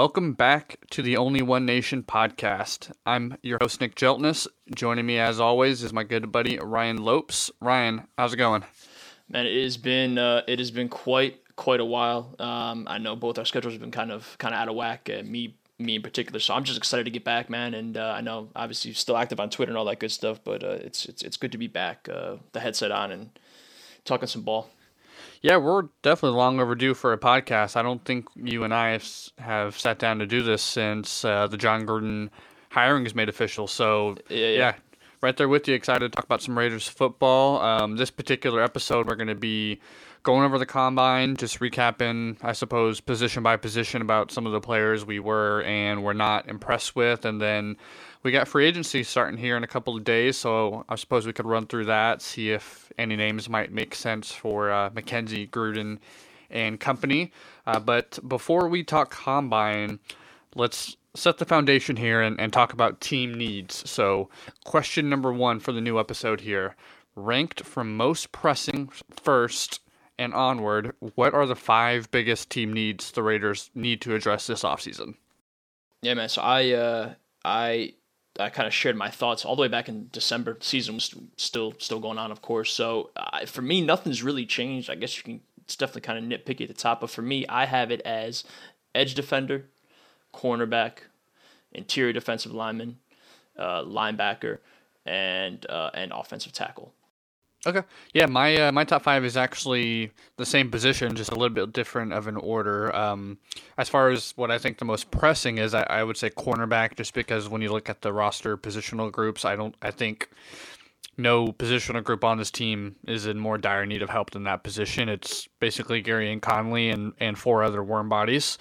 Welcome back to the Only One Nation podcast. I'm your host, Nick Jeltness. Joining me, as always, is my good buddy Ryan Lopes. Ryan, how's it going? Man, it has been uh, it has been quite quite a while. Um, I know both our schedules have been kind of kind of out of whack. Uh, me me in particular, so I'm just excited to get back, man. And uh, I know obviously you're still active on Twitter and all that good stuff, but uh, it's it's it's good to be back, uh, the headset on, and talking some ball. Yeah, we're definitely long overdue for a podcast. I don't think you and I have, have sat down to do this since uh, the Jon Gruden hiring is made official. So, yeah, yeah. yeah, right there with you. Excited to talk about some Raiders football. Um, this particular episode, we're going to be going over the combine, just recapping, I suppose, position by position about some of the players we were and were not impressed with, and then we got free agency starting here in a couple of days, so I suppose we could run through that, see if any names might make sense for uh, McKenzie, Gruden, and company. Uh, but before we talk combine, let's set the foundation here and, and talk about team needs. So, question number one for the new episode here ranked from most pressing first and onward, what are the five biggest team needs the Raiders need to address this offseason? Yeah, man. So I, uh, I I kind of shared my thoughts all the way back in December. Season was still still going on, of course. So for me, nothing's really changed. I guess you can. It's definitely kind of nitpicky at the top, but for me, I have it as edge defender, cornerback, interior defensive lineman, uh, linebacker, and uh, and offensive tackle. Okay. Yeah, my uh, my top five is actually the same position, just a little bit different of an order. Um, as far as what I think the most pressing is, I, I would say cornerback, just because when you look at the roster positional groups, I don't, I think no positional group on this team is in more dire need of help than that position. It's basically Gareon Conley and and four other worm bodies.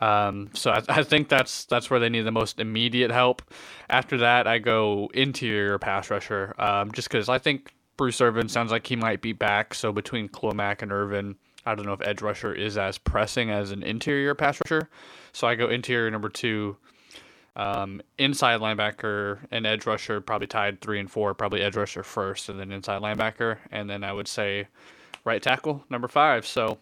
Um, so I, I, think that's that's where they need the most immediate help. After that, I go interior pass rusher, um, just because I think Bruce Irvin sounds like he might be back. So between Khalil Mack and Irvin, I don't know if edge rusher is as pressing as an interior pass rusher. So I go interior number two. Um, inside linebacker and edge rusher probably tied three and four. Probably edge rusher first, and then inside linebacker, and then I would say right tackle number five. So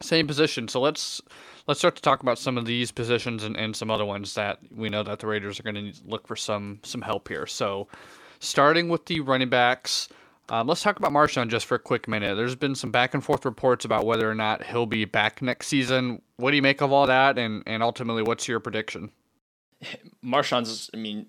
same position. So let's let's start to talk about some of these positions and, and some other ones that we know that the Raiders are going to look for some some help here. So starting with the running backs. Um, let's talk about Marshawn just for a quick minute. There's been some back and forth reports about whether or not he'll be back next season. What do you make of all that, and and ultimately, what's your prediction? Marshawn's, I mean,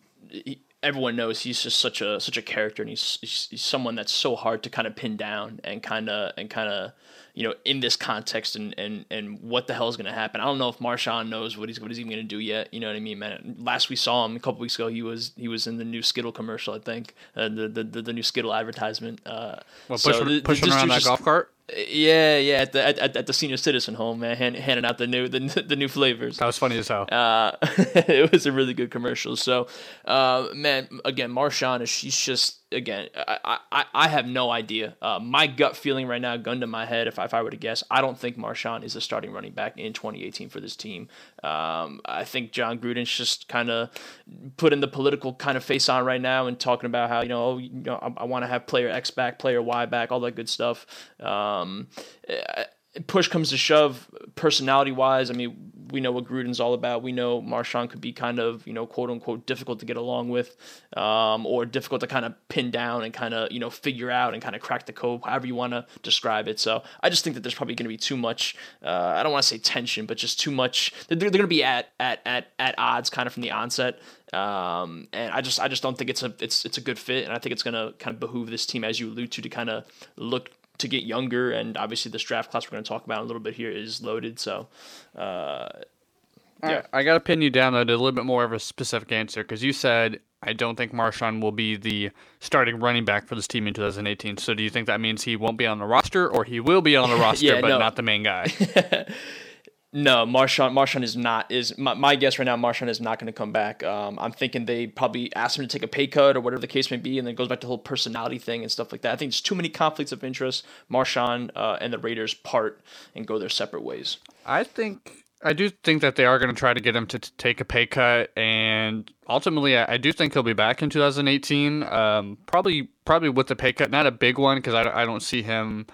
everyone knows he's just such a such a character, and he's, he's, he's someone that's so hard to kind of pin down and kind of and kind of you know, in this context and and and what the hell is going to happen. I don't know if Marshawn knows what he's what he's even going to do yet. You know what I mean, man. Last we saw him a couple weeks ago, he was he was in the new Skittle commercial, I think, uh, the, the the new Skittle advertisement. Uh, well, push, so pushing around that golf cart. Yeah, yeah, at the at, at the senior citizen home, man, hand, handing out the new the, the new flavors. That was funny as hell. Uh, it was a really good commercial. So, uh, man, again, Marshawn is she's just again, I, I, I have no idea. Uh, my gut feeling right now, gun to my head, if I, if I were to guess, I don't think Marshawn is a starting running back in 2018 for this team. Um, I think Jon Gruden's just kind of putting the political kind of face on right now and talking about how you know, oh, you know, I, I want to have player X back, player Y back, all that good stuff. Um, push comes to shove, personality wise, I mean, we know what Gruden's all about. We know Marshawn could be kind of, you know, quote unquote, difficult to get along with, um, or difficult to kind of pin down and kind of, you know, figure out and kind of crack the code, however you want to describe it. So I just think that there's probably going to be too much. Uh, I don't want to say tension, but just too much. They're, they're going to be at at at at odds kind of from the onset. Um, and I just I just don't think it's a it's it's a good fit, and I think it's going to kind of behoove this team, as you allude to, to kind of look to get younger, and obviously this draft class we're going to talk about a little bit here is loaded. So, uh, yeah, I, I got to pin you down though to a little bit more of a specific answer because you said I don't think Marshawn will be the starting running back for this team in 2018. So do you think that means he won't be on the roster, or he will be on the roster Yeah, but no. not the main guy? No, Marshawn. Marshawn is not. Is my, my guess right now? Marshawn is not going to come back. Um, I'm thinking they probably asked him to take a pay cut or whatever the case may be, and then goes back to the whole personality thing and stuff like that. I think there's too many conflicts of interest. Marshawn uh, and the Raiders part and go their separate ways. I think I do think that they are going to try to get him to t- take a pay cut, and ultimately, I, I do think he'll be back in 2018. Um, probably, probably with the pay cut, not a big one because I, I don't see him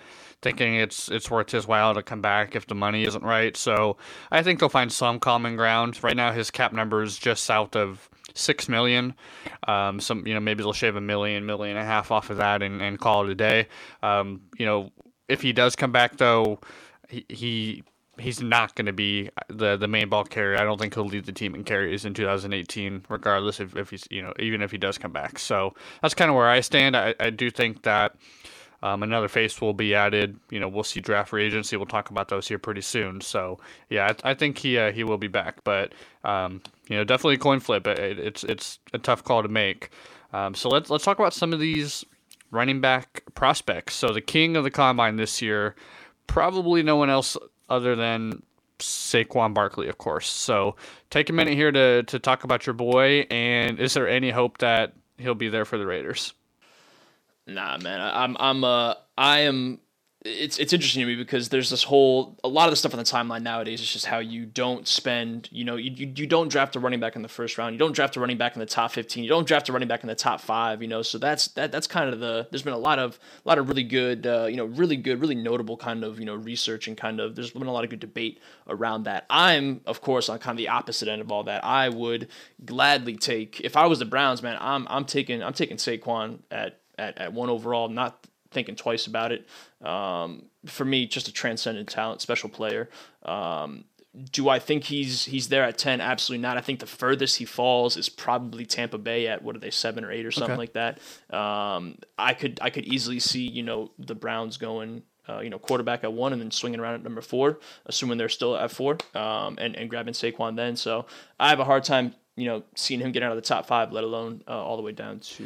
thinking it's it's worth his while to come back if the money isn't right. So I think they'll find some common ground. Right now, his cap number is just south of six million. Um, some you know maybe they'll shave a million, million and a half off of that and, and call it a day. Um, you know if he does come back though, he. he He's not going to be the the main ball carrier. I don't think he'll lead the team in carries in 2018, regardless if, if he's you know even if he does come back. So that's kind of where I stand. I, I do think that um, another face will be added. You know, we'll see draft free agency. We'll talk about those here pretty soon. So yeah, I, I think he uh, he will be back. But um, you know, definitely a coin flip. It, it's it's a tough call to make. Um, so let's let's talk about some of these running back prospects. So the king of the combine this year, probably no one else other than Saquon Barkley, of course. So take a minute here to to talk about your boy. And is there any hope that he'll be there for the Raiders? Nah, man. I, I'm I'm uh I am. It's it's interesting to me because there's this whole a lot of the stuff on the timeline nowadays is just how you don't spend you know you, you, you don't draft a running back in the first round you don't draft a running back in the top 15 you don't draft a running back in the top five you know so that's that that's kind of the there's been a lot of a lot of really good uh, you know really good really notable kind of you know research and kind of there's been a lot of good debate around that I'm of course on kind of the opposite end of all that I would gladly take if I was the Browns man I'm I'm taking I'm taking Saquon at at, at one overall not thinking twice about it. Um, for me, just a transcendent talent, special player. Um, do I think he's he's there at ten? Absolutely not. I think the furthest he falls is probably Tampa Bay at what are they seven or eight or something Okay. like that. Um, I could I could easily see you know the Browns going. Uh, you know, quarterback at one and then swinging around at number four, assuming they're still at four, um, and, and grabbing Saquon then. So I have a hard time, you know, seeing him get out of the top five, let alone uh, all the way down to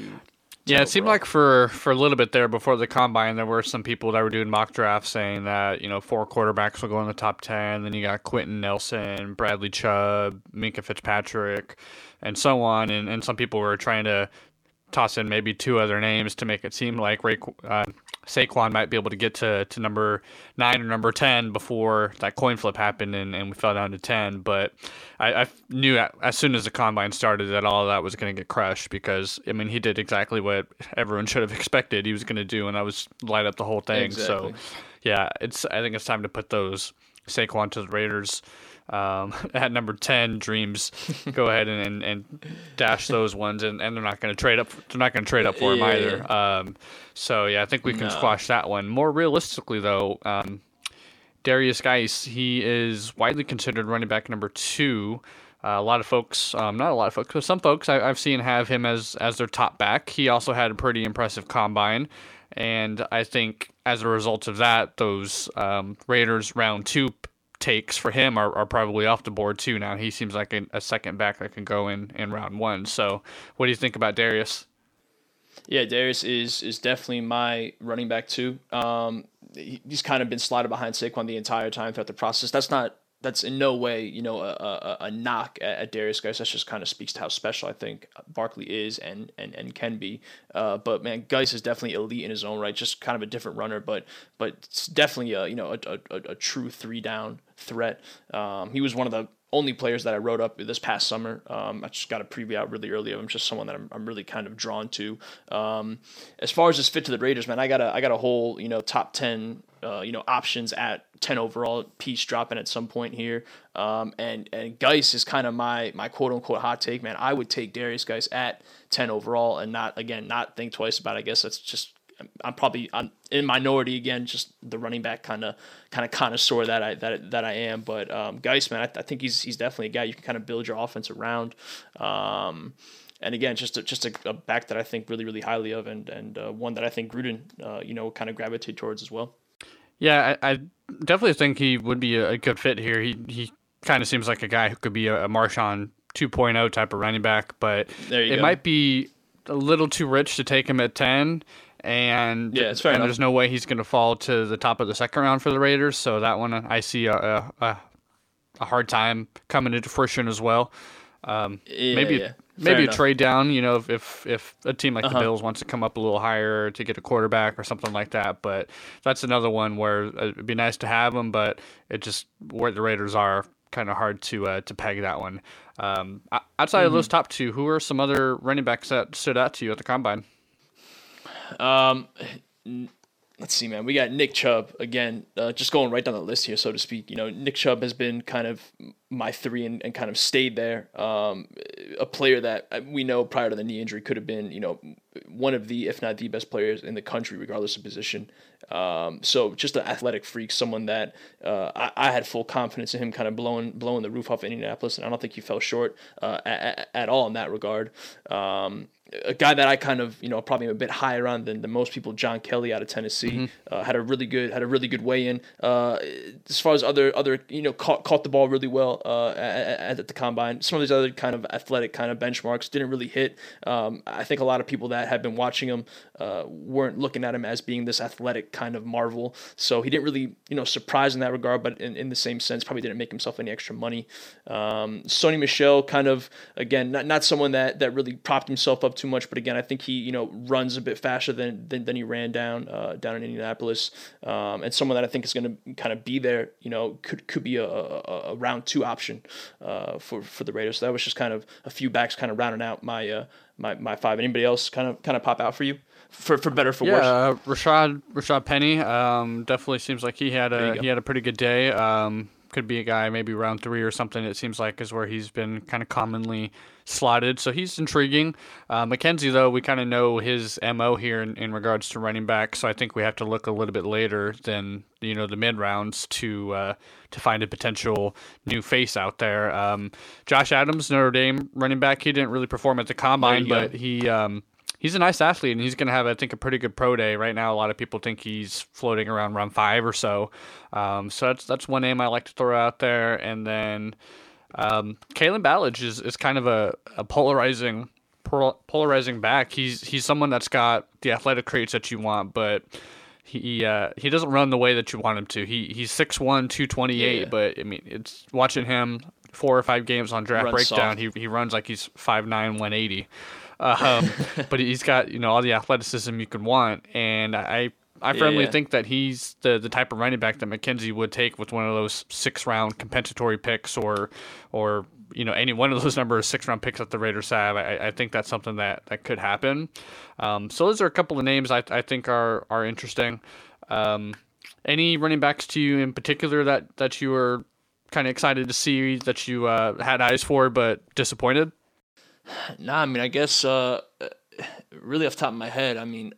Yeah, it seemed like for for a little bit there before the combine, there were some people that were doing mock drafts saying that you know four quarterbacks will go in the top ten. Then you got Quenton Nelson, Bradley Chubb, Minkah Fitzpatrick, and so on. And and some people were trying to toss in maybe two other names to make it seem like Ray, uh, Saquon might be able to get to, to number nine or number 10 before that coin flip happened and, and we fell down to 10. But I, I knew as soon as the combine started that all of that was going to get crushed because, I mean, he did exactly what everyone should have expected he was going to do, and that was light up the whole thing. Exactly. So, yeah, it's I think it's time to put those Saquon to the Raiders. Um, at number 10, Dreams, go ahead and, and, and dash those ones, and, and they're not going to trade up. They're not going to trade up for him Yeah. either. Um, so yeah, I think we can No. squash that one. More realistically, though, um, Derrius Guice, he is widely considered running back number two. Uh, a lot of folks, um, not a lot of folks, but some folks I, I've seen have him as as their top back. He also had a pretty impressive combine, and I think as a result of that, those um, Raiders round two takes for him are, are probably off the board too. Now he seems like a, a second back that can go in in round one. So, what do you think about Derrius? Yeah, Derrius is is definitely my running back too. Um, he's kind of been sliding behind Saquon the entire time throughout the process. That's not that's in no way you know a, a, a knock at, at Derrius Guice. That just kind of speaks to how special I think Barkley is and and, and can be. Uh, but man, Guice is definitely elite in his own right. Just kind of a different runner, but but definitely a you know a, a, a, a true three down threat. Um, he was one of the only players that I wrote up this past summer. Um, I just got a preview out really early of him. Just someone that I'm, I'm really kind of drawn to. Um, as far as his fit to the Raiders, man, I got a I got a whole you know top ten uh, you know options at ten overall piece dropping at some point here. Um, and and Guice is kind of my my quote unquote hot take, man. I would take Derrius Guice at ten overall and not again not think twice about. It. I guess that's just I'm probably I'm in minority again, just the running back kind of kind of connoisseur that I that that I am. But um, Guice, man, I, I think he's he's definitely a guy you can kind of build your offense around. Um, and again, just a, just a, a back that I think really really highly of, and and uh, one that I think Gruden, uh, you know, kind of gravitate towards as well. Yeah, I, I definitely think he would be a, a good fit here. He he kind of seems like a guy who could be a, a Marshawn 2.0 type of running back, but it go. might be a little too rich to take him at 10 and yeah, it's fair and enough. there's no way he's going to fall to the top of the second round for the Raiders. So that one I see a a, a hard time coming into fruition as well. Um, Yeah, maybe yeah. Maybe a trade down. You know, if if, if a team like Uh-huh. the Bills wants to come up a little higher to get a quarterback or something like that. But that's another one where it'd be nice to have him, but it just where the Raiders are kind of hard to uh, to peg that one. Um, outside of Mm-hmm. those top two, who are some other running backs that stood out to you at the combine? Um, let's see, man. We got Nick Chubb again. Uh, just going right down the list here, so to speak. You know, Nick Chubb has been kind of my three and, and kind of stayed there. Um, a player that we know prior to the knee injury could have been, you know, one of the, if not the best players in the country, regardless of position. Um, so just an athletic freak, someone that uh, I, I had full confidence in him, kind of blowing blowing the roof off Indianapolis, and I don't think he fell short uh, at, at all in that regard. Um, a guy that I kind of you know probably a bit higher on than, than most people. John Kelly out of Tennessee uh, had a really good had a really good weigh in. Uh, as far as other other you know caught, caught the ball really well uh, at, at the combine. Some of these other kind of athletic kind of benchmarks didn't really hit. Um, I think a lot of people that have been watching him uh, weren't looking at him as being this athletic kind of marvel. So he didn't really you know surprise in that regard. But in, in the same sense, probably didn't make himself any extra money. Um, Sony Michel kind of again not not someone that that really propped himself up too much, but again I think he you know runs a bit faster than than, than he ran down uh, down in Indianapolis, um, and someone that I think is going to kind of be there. You know could could be a, a, a round two option uh, for for the Raiders. So that was just kind of a few backs kind of rounding out my uh, my my five. Anybody else kind of kind of pop out for you? For, for better for Yeah, worse. uh, Rashaad Rashaad Penny um, definitely seems like he had a he had a pretty good day. Um, could be a guy maybe round three or something. It seems like is where he's been kind of commonly slotted. So he's intriguing. Uh, McKenzie though, we kind of know his mo here in, in regards to running back. So I think we have to look a little bit later than you know the mid rounds to uh, to find a potential new face out there. Um, Josh Adams, Notre Dame running back, he didn't really perform at the combine, go. but he. Um, he's a nice athlete and he's going to have, I think, a pretty good pro day. Right now, a lot of people think he's floating around round five or so. Um, so that's that's one name I like to throw out there. And then um, Kalen Ballage is, is kind of a, a polarizing polarizing back. He's he's someone that's got the athletic traits that you want, but he uh, he doesn't run the way that you want him to. He he's 6'1", 228, Yeah. but I mean, it's watching him four or five games on draft Runs breakdown. soft. He he runs like he's 5'9", 180. Um, but he's got you know all the athleticism you could want, and I I firmly Yeah. think that he's the the type of running back that McKenzie would take with one of those six round compensatory picks or or you know any one of those number of six round picks that the Raiders have. I, I think that's something that that could happen. Um, so those are a couple of names I I think are are interesting. Um, any running backs to you in particular that that you were kind of excited to see that you uh, had eyes for but disappointed? Nah, I mean, I guess uh, uh, really off top of my head, I mean,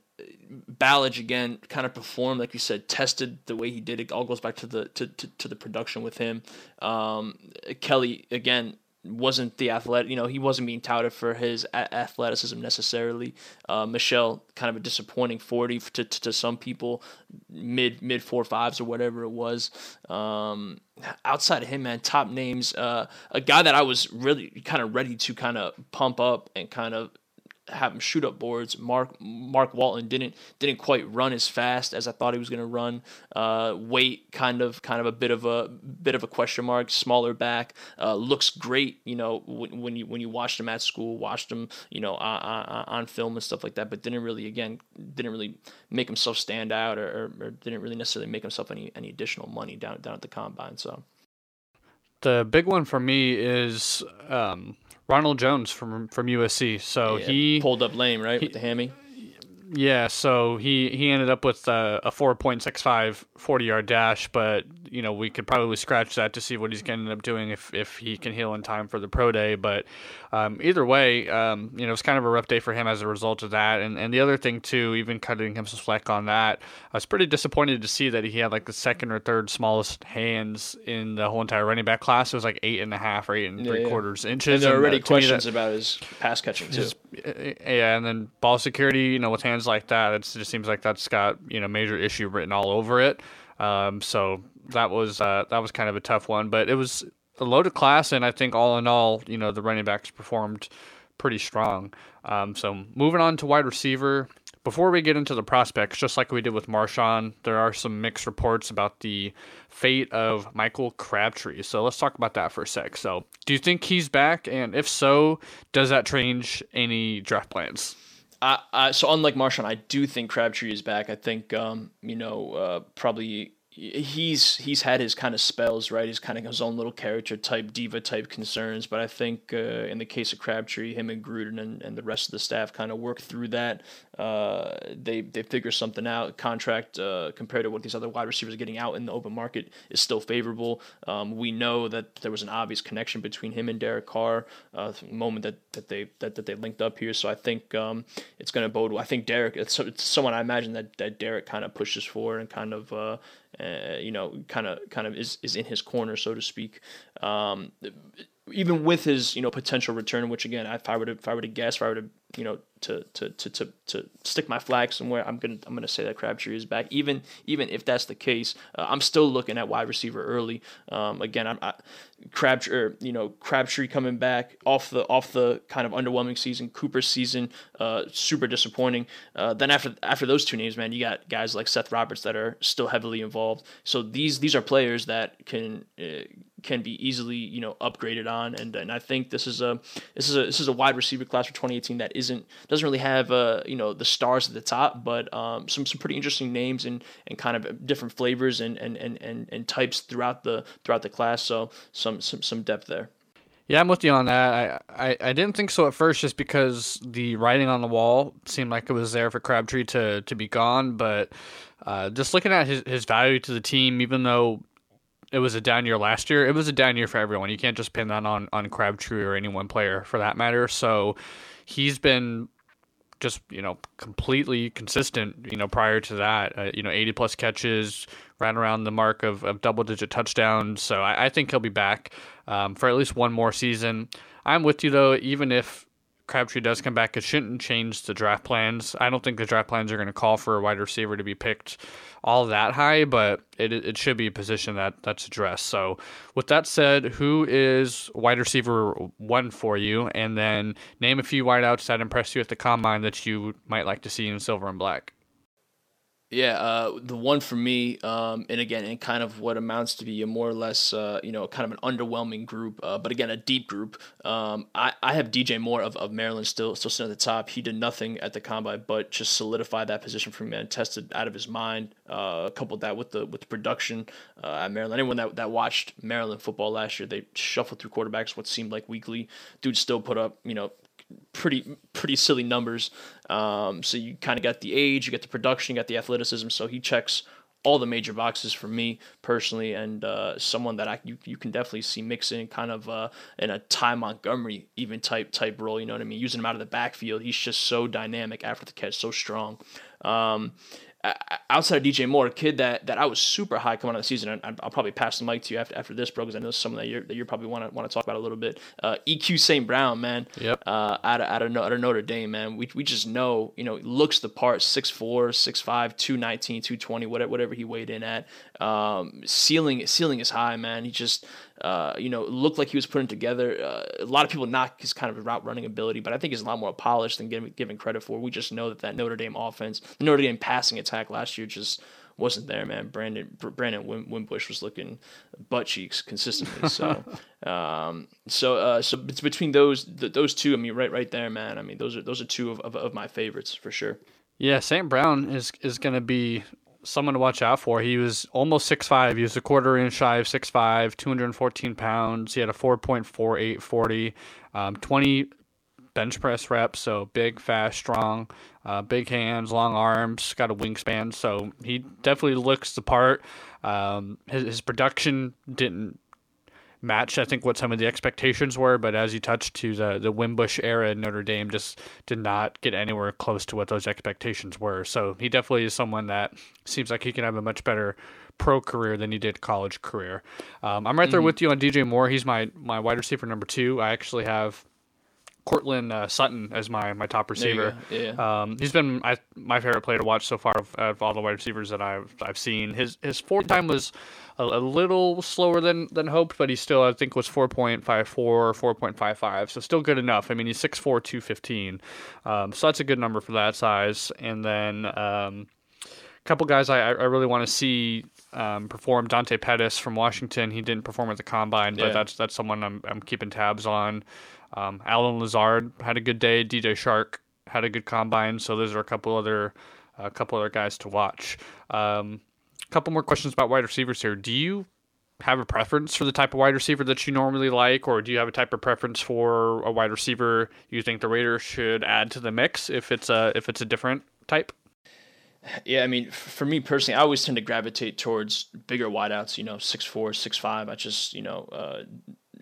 Ballage again kind of performed like you said, tested the way he did. It all goes back to the to, to, to the production with him. Um, Kelly again wasn't the athletic, you know, he wasn't being touted for his a- athleticism necessarily. Uh, Michel kind of a disappointing forty to, to, to some people, mid mid four fives or whatever it was. Um, outside of him, man, top names. Uh, a guy that I was really kind of ready to kind of pump up and kind of have him shoot up boards. Mark Mark Walton didn't didn't quite run as fast as I thought he was going to run. Uh, weight kind of kind of a bit of a bit of a question mark. Smaller back, uh, looks great. You know when, when you when you watched him at school, watched him you know on, on, on film and stuff like that, but didn't really again didn't really make himself stand out or, or, or didn't really necessarily make himself any any additional money down down at the combine. So. The big one for me is um, Ronald Jones from from USC. So Yeah, he pulled up lame, right, with the hammy. Yeah, so he, he ended up with uh, a 4.65 40 yard dash, but you know we could probably scratch that to see what he's going to end up doing if, if he can heal in time for the pro day. But um, either way, um, you know it's kind of a rough day for him as a result of that. And and the other thing too, even cutting him some slack on that, I was pretty disappointed to see that he had like the second or third smallest hands in the whole entire running back class. It was like eight and a half or eight and three yeah. quarters And inches. there are and, already uh, to me that- questions about his pass catching too. yeah, and then ball security, you know, with hands like that, it just seems like that's got you know major issue written all over it. Um, so that was uh, that was kind of a tough one, but it was a loaded class, and I think all in all, you know, the running backs performed pretty strong. Um, so moving on to wide receiver. Before we get into the prospects, just like we did with Marshawn, there are some mixed reports about the fate of Michael Crabtree. So let's talk about that for a sec. So, do you think he's back? And if so, does that change any draft plans? I, I, so unlike Marshawn, I do think Crabtree is back. I think um, you know uh, probably he's he's had his kind of spells, right? He's kind of his own little character type, diva type concerns. But I think uh, in the case of Crabtree, him and Gruden and, and the rest of the staff kind of work through that. Uh, they they figure something out. Contract uh, compared to what these other wide receivers are getting out in the open market is still favorable. Um, we know that there was an obvious connection between him and Derek Carr uh, the moment that, that they that, that they linked up here. So I think um, it's going to bode. Well I think Derek. It's, it's someone I imagine that that Derek kind of pushes for and kind of uh, you know, kind of kind of is, is in his corner, so to speak. Um, even with his you know potential return, which again, if I were to if I were to guess, if I were to you know to to to to, to stick my flag somewhere, I'm gonna I'm gonna say that Crabtree is back. Even even if that's the case, uh, I'm still looking at wide receiver early. Um, again, I'm I, Crabtree, you know Crabtree coming back off the off the kind of underwhelming season, Cooper's season, uh, super disappointing. Uh, then after after those two names, man, you got guys like Seth Roberts that are still heavily involved. So these these are players that can uh, can be easily you know upgraded on, and and I think this is a this is a this is a wide receiver class for 2018 that isn't doesn't really have uh you know the stars at the top, but um, some some pretty interesting names and and kind of different flavors and and and and, and types throughout the throughout the class. So some some some depth there. Yeah, I'm with you on that. I, I, I didn't think so at first just because the writing on the wall seemed like it was there for Crabtree to, to be gone. But uh, just looking at his, his value to the team, even though it was a down year last year. It was a down year for everyone. You can't just pin that on on Crabtree or any one player for that matter. So he's been just you know completely consistent. You know prior to that, uh, you know 80 plus catches, right around the mark of, of double digit touchdowns. So I, I think he'll be back um, for at least one more season. I'm with you though. Even if Crabtree does come back, it shouldn't change the draft plans. I don't think the draft plans are going to call for a wide receiver to be picked all that high, but it it should be a position that that's addressed. So, with that said, who is wide receiver one for you, and then name a few wideouts that impressed you at the combine that you might like to see in silver and black. Yeah, uh, the one for me, um, and again, in kind of what amounts to be a more or less, uh, you know, kind of an underwhelming group, uh, but again, a deep group. Um, I, I have DJ Moore of, of Maryland still still sitting at the top. He did nothing at the combine, but just solidified that position for me and tested out of his mind. Uh, coupled that with the with the production uh, at Maryland. Anyone that, that watched Maryland football last year, they shuffled through quarterbacks what seemed like weekly. Dude still put up, you know, pretty pretty silly numbers. Um, so you kind of got the age, you get the production, you got the athleticism. So he checks all the major boxes for me personally, and uh, someone that I you, you can definitely see mixing kind of uh, in a Ty Montgomery even type type role. You know what I mean? Using him out of the backfield, he's just so dynamic after the catch, so strong. Um, outside of DJ Moore, a kid that, that I was super high coming out of the season, and I'll probably pass the mic to you after, after this, bro, because I know someone that you're that you probably want to want to talk about a little bit. Uh, EQ St. Brown, man. Yep. Uh, out of, out of out of Notre Dame, man. We we just know, you know, looks the part, 6'4", 6'5", 219, 220, whatever whatever he weighed in at. Um, ceiling ceiling is high, man. He just uh, you know, looked like he was putting together. Uh, a lot of people knock his kind of route running ability, but I think he's a lot more polished than given, given credit for. We just know that that Notre Dame offense, the Notre Dame passing attack last year just wasn't there, man. Brandon Brandon Wimbush was looking butt cheeks consistently. So, um, so uh, so it's between those those two. I mean, right right there, man. I mean, those are those are two of, of, of my favorites for sure. Yeah, St. Brown is is going to be someone to watch out for. He was almost 6'5". He was a quarter inch shy of 6'5", 214 pounds. He had a 4.48 40, um, 20 bench press reps, so big, fast, strong, uh, big hands, long arms, got a wingspan. So he definitely looks the part. Um, his, his production didn't matched, I think, what some of the expectations were. But as you touched to the the Wimbush era in Notre Dame, just did not get anywhere close to what those expectations were. So he definitely is someone that seems like he can have a much better pro career than he did college career. Um, I'm right there mm-hmm. with you on DJ Moore. He's my my wide receiver number two. I actually have Courtland uh, Sutton as my, my top receiver. Yeah. Um, he's been my, my favorite player to watch so far of, of all the wide receivers that I've I've seen. His his fourth time was a, a, little slower than than hoped, but he still I think was 4.54 4.55, so still good enough. I mean he's 6'4", 215, um, so that's a good number for that size. And then um, a couple guys I, I really want to see um, perform. Dante Pettis from Washington, he didn't perform at the combine, but Yeah. that's that's someone I'm I'm keeping tabs on. Um, Allen Lazard had a good day. DJ Chark had a good combine. So those are a couple other a couple other guys to watch. Um, a couple more questions about wide receivers here. Do you have a preference for the type of wide receiver that you normally like, or do you have a type of preference for a wide receiver you think the Raiders should add to the mix if it's a if it's a different type? Yeah, I mean, for me personally, I always tend to gravitate towards bigger wideouts. You know, six four, six five. I just, you know, uh,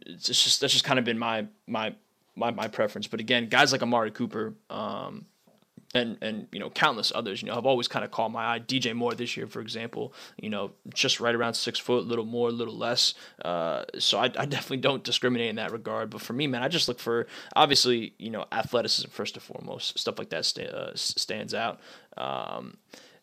it's just that's just kind of been my my my my preference. But again, guys like Amari Cooper, um, and and you know, countless others, you know, have always kind of caught my eye. DJ Moore this year, for example, you know, just right around six foot, a little more, a little less. Uh, so I, I definitely don't discriminate in that regard. But for me, man, I just look for obviously, you know, athleticism first and foremost. Stuff like that sta- uh, stands out. Um,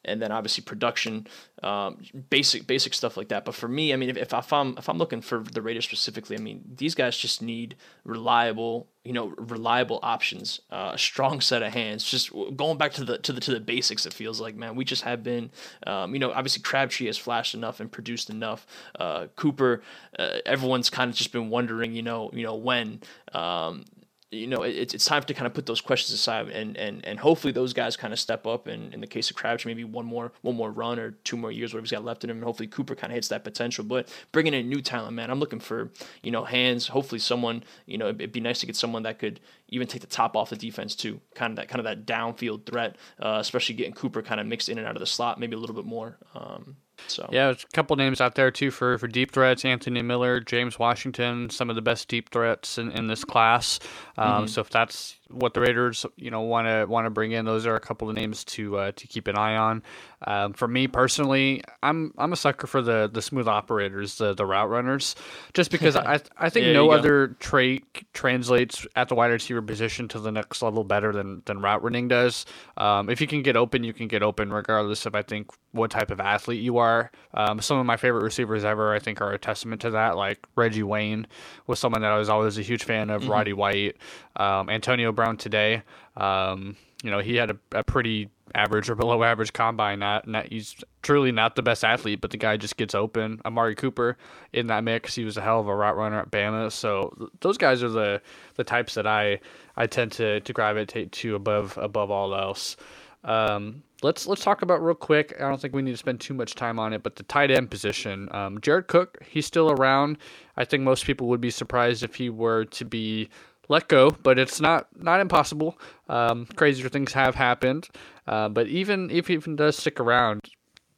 and then obviously production, um, basic basic stuff like that. But for me, I mean, if, if, I'm if I'm looking for the Raiders specifically, I mean, these guys just need reliable, you know, reliable options, uh, a strong set of hands. Just going back to the to the to the basics, it feels like man, we just have been, um, you know, obviously Crabtree has flashed enough and produced enough. Uh, Cooper, uh, everyone's kind of just been wondering, you know, you know when. Um, you know, it, it's it's time to kind of put those questions aside and and and hopefully those guys kind of step up. And in the case of Crabtree, maybe one more one more run or two more years, whatever he's got left in him. And hopefully Cooper kind of hits that potential. But bringing in new talent, man, I'm looking for you know hands. Hopefully someone you know it'd, it'd be nice to get someone that could even take the top off the defense too. Kind of that kind of that downfield threat, uh, especially getting Cooper kind of mixed in and out of the slot, maybe a little bit more. Um, so Yeah, there's a couple names out there too for, for deep threats. Anthony Miller, James Washington, some of the best deep threats in, in this class. Um, So if that's what the Raiders you know want to want to bring in, those are a couple of names to uh, to keep an eye on. Um, for me personally, I'm I'm a sucker for the the smooth operators, the the route runners, just because I I think Yeah, no other trait translates at the wide receiver position to the next level better than than route running does. Um, if you can get open, you can get open regardless of I think what type of athlete you are. Um, some of my favorite receivers ever, I think, are a testament to that. Like Reggie Wayne was someone that I was always a huge fan of. Roddy White, um, Antonio Brown today. Um, you know, he had a, a pretty average or below average combine. Not, not he's truly not the best athlete, but the guy just gets open. Amari Cooper in that mix, he was a hell of a route runner at Bama. So th- those guys are the the types that I I tend to to gravitate to above above all else. Um, let's let's talk about real quick. I don't think we need to spend too much time on it, but the tight end position. Um, Jared Cook, he's still around. I think most people would be surprised if he were to be let go, but it's not not impossible. Um, crazier things have happened, uh, but even if he even does stick around,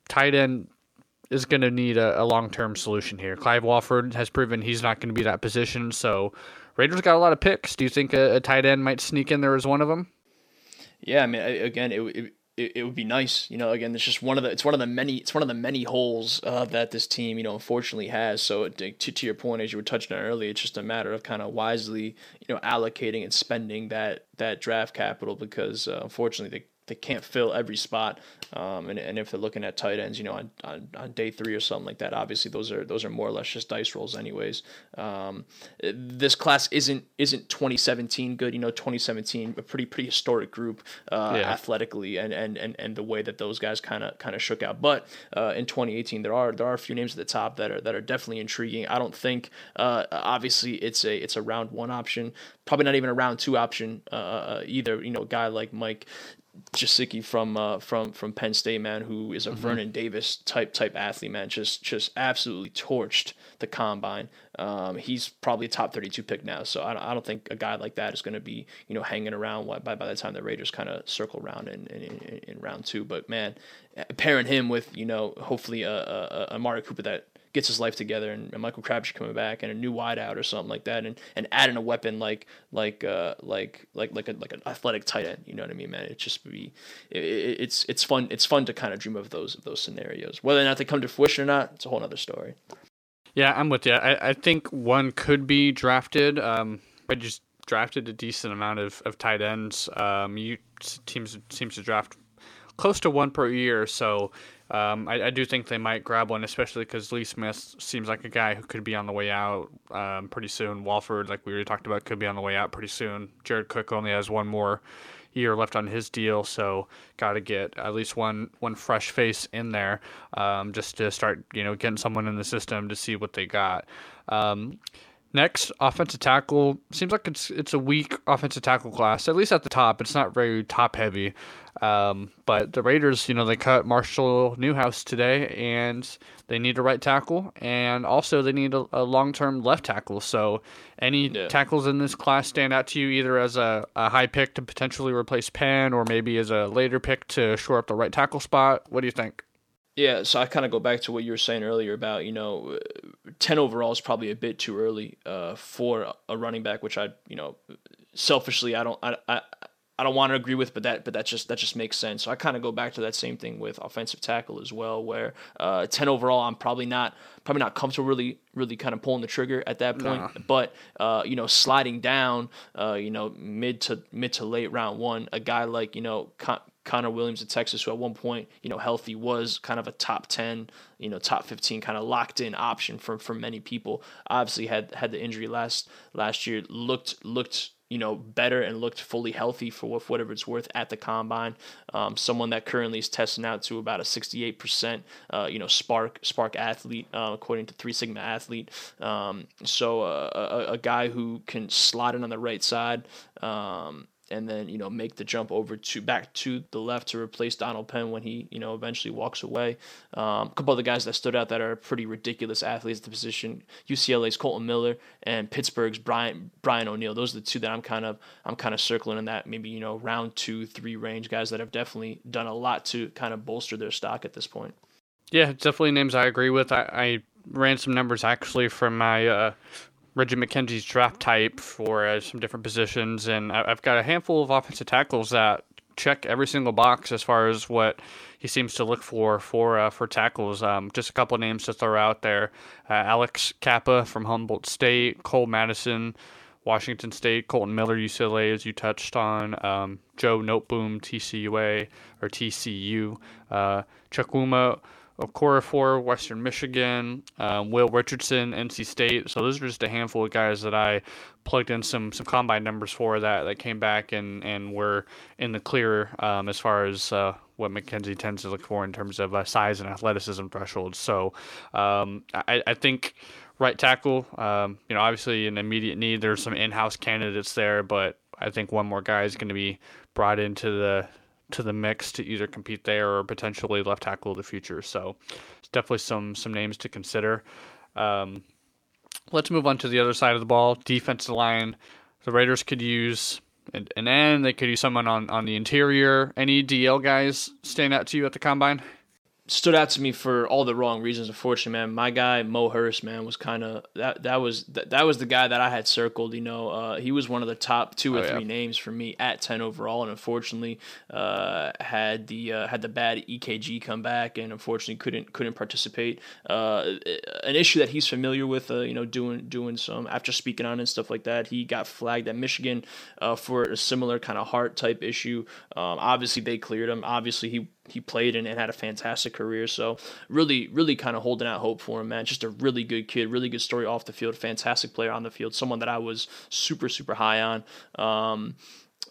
tight end is going to need a, a long term solution here. Clive Walford has proven he's not going to be that position, so Raiders got a lot of picks. Do you think a, a tight end might sneak in there as one of them? Yeah, I mean, again, it, it it it would be nice, you know. Again, it's just one of the it's one of the many it's one of the many holes uh, that this team, you know, unfortunately has. So to to your point, as you were touching on earlier, it's just a matter of kind of wisely, you know, allocating and spending that that draft capital because uh, unfortunately they can't fill every spot. Um, and, and if they're looking at tight ends, you know, on, on, on day three or something like that, obviously those are those are more or less just dice rolls, anyways. Um, this class isn't isn't 2017 good. You know, 2017 a pretty pretty historic group uh, Yeah. athletically and, and, and, and the way that those guys kind of kind of shook out. But uh, in 2018, there are there are a few names at the top that are that are definitely intriguing. I don't think uh, obviously it's a it's a round one option, probably not even a round two option uh, either. You know, a guy like Mike Gesicki from uh, from from Penn State, man, who is a Vernon Davis type type athlete, man, just just absolutely torched the combine. Um, he's probably a top thirty two pick now, so I don't, I don't think a guy like that is going to be you know hanging around by by the time the Raiders kind of circle around in, in, in, in round two. But man, pairing him with you know hopefully a, a, a Amari Cooper that gets his life together and, and Michael Crabtree coming back and a new wideout or something like that and, and adding a weapon like like uh like like like a like an athletic tight end you know what I mean man it just be it- it's it's fun it's fun to kind of dream of those of those scenarios whether or not they come to fruition or not it's a whole other story Yeah, I'm with you. I, I think one could be drafted. Um, I just drafted a decent amount of, of tight ends. Um, you teams seems to draft close to one per year, so um, I, I, do think they might grab one, especially because Lee Smith seems like a guy who could be on the way out um, pretty soon. Walford, like we already talked about, could be on the way out pretty soon. Jared Cook only has one more year left on his deal, so got to get at least one one fresh face in there um, just to start, you know, getting someone in the system to see what they got. Um, Next, offensive tackle seems like it's it's a weak offensive tackle class. At least at the top, it's not very top heavy. Um, but the Raiders, you know, they cut Marshall Newhouse today, and they need a right tackle, and also they need a, a long term left tackle. So, any yeah. tackles in this class stand out to you either as a, a high pick to potentially replace Penn, or maybe as a later pick to shore up the right tackle spot? What do you think? Yeah, so I kind of go back to what you were saying earlier about you know, ten overall is probably a bit too early uh, for a running back, which I you know, selfishly I don't I, I I don't want to agree with, but that but that just that just makes sense. So I kind of go back to that same thing with offensive tackle as well, where uh, ten overall, I'm probably not probably not comfortable really really kind of pulling the trigger at that point. Nah. But uh, you know, sliding down, uh, you know, mid to mid to late round one, a guy like you know Con- Connor Williams of Texas, who at one point, you know, healthy was kind of a top 10, you know, top 15 kind of locked in option for, for many people. Obviously had had the injury last last year, looked looked you know, better and looked fully healthy for whatever it's worth at the combine. Um, someone that currently is testing out to about a 68%, uh, you know, SPARQ SPARQ athlete uh, according to Three Sigma athlete. Um, so uh, a, a, guy who can slot in on the right side. Um, and then you know make the jump over to back to the left to replace Donald Penn when he you know eventually walks away. Um, a couple other guys that stood out that are pretty ridiculous athletes at the position: UCLA's Kolton Miller and Pittsburgh's Brian Brian O'Neill. Those are the two that I'm kind of I'm kind of circling in that maybe you know round two three range guys that have definitely done a lot to kind of bolster their stock at this point. Yeah, definitely names I agree with. I, I ran some numbers actually from my uh, Reggie McKenzie's draft type for uh, some different positions, and I've got a handful of offensive tackles that check every single box as far as what he seems to look for for uh, for tackles. Um, just a couple names to throw out there: uh, Alex Cappa from Humboldt State, Cole Madison. Washington State, Kolton Miller, UCLA, as you touched on, um, Joe Noteboom, TCUA or TCU, uh, Chukwuma Okorafor, Western Michigan, um, Will Richardson, NC State. So those are just a handful of guys that I plugged in some some combine numbers for that that came back and and were in the clear um, as far as uh, what McKenzie tends to look for in terms of uh, size and athleticism thresholds. So um, I, I think right tackle, um, you know, obviously an immediate need. There's some in-house candidates there, but I think one more guy is going to be brought into the to the mix to either compete there or potentially left tackle of the future. So it's definitely some some names to consider. Um, let's move on to the other side of the ball. Defensive line. The Raiders could use an, an end. They could use someone on, on the interior. Any DL guys stand out to you at the combine? Stood out to me for all the wrong reasons. Unfortunately, man, my guy Mo Hurst, man, was kind of that. That was that, that was the guy that I had circled. You know, uh, he was one of the top two or oh, three yeah. names for me at ten overall, and unfortunately, uh, had the uh, had the bad EKG come back, and unfortunately couldn't couldn't participate. Uh, an issue that he's familiar with, uh, you know, doing doing some after speaking on and stuff like that. He got flagged at Michigan uh, for a similar kind of heart type issue. Um, obviously, they cleared him. Obviously, he he played and, and had a fantastic career. So really, really kind of holding out hope for him, man. Just a really good kid, really good story off the field, fantastic player on the field, someone that I was super, super high on. Um,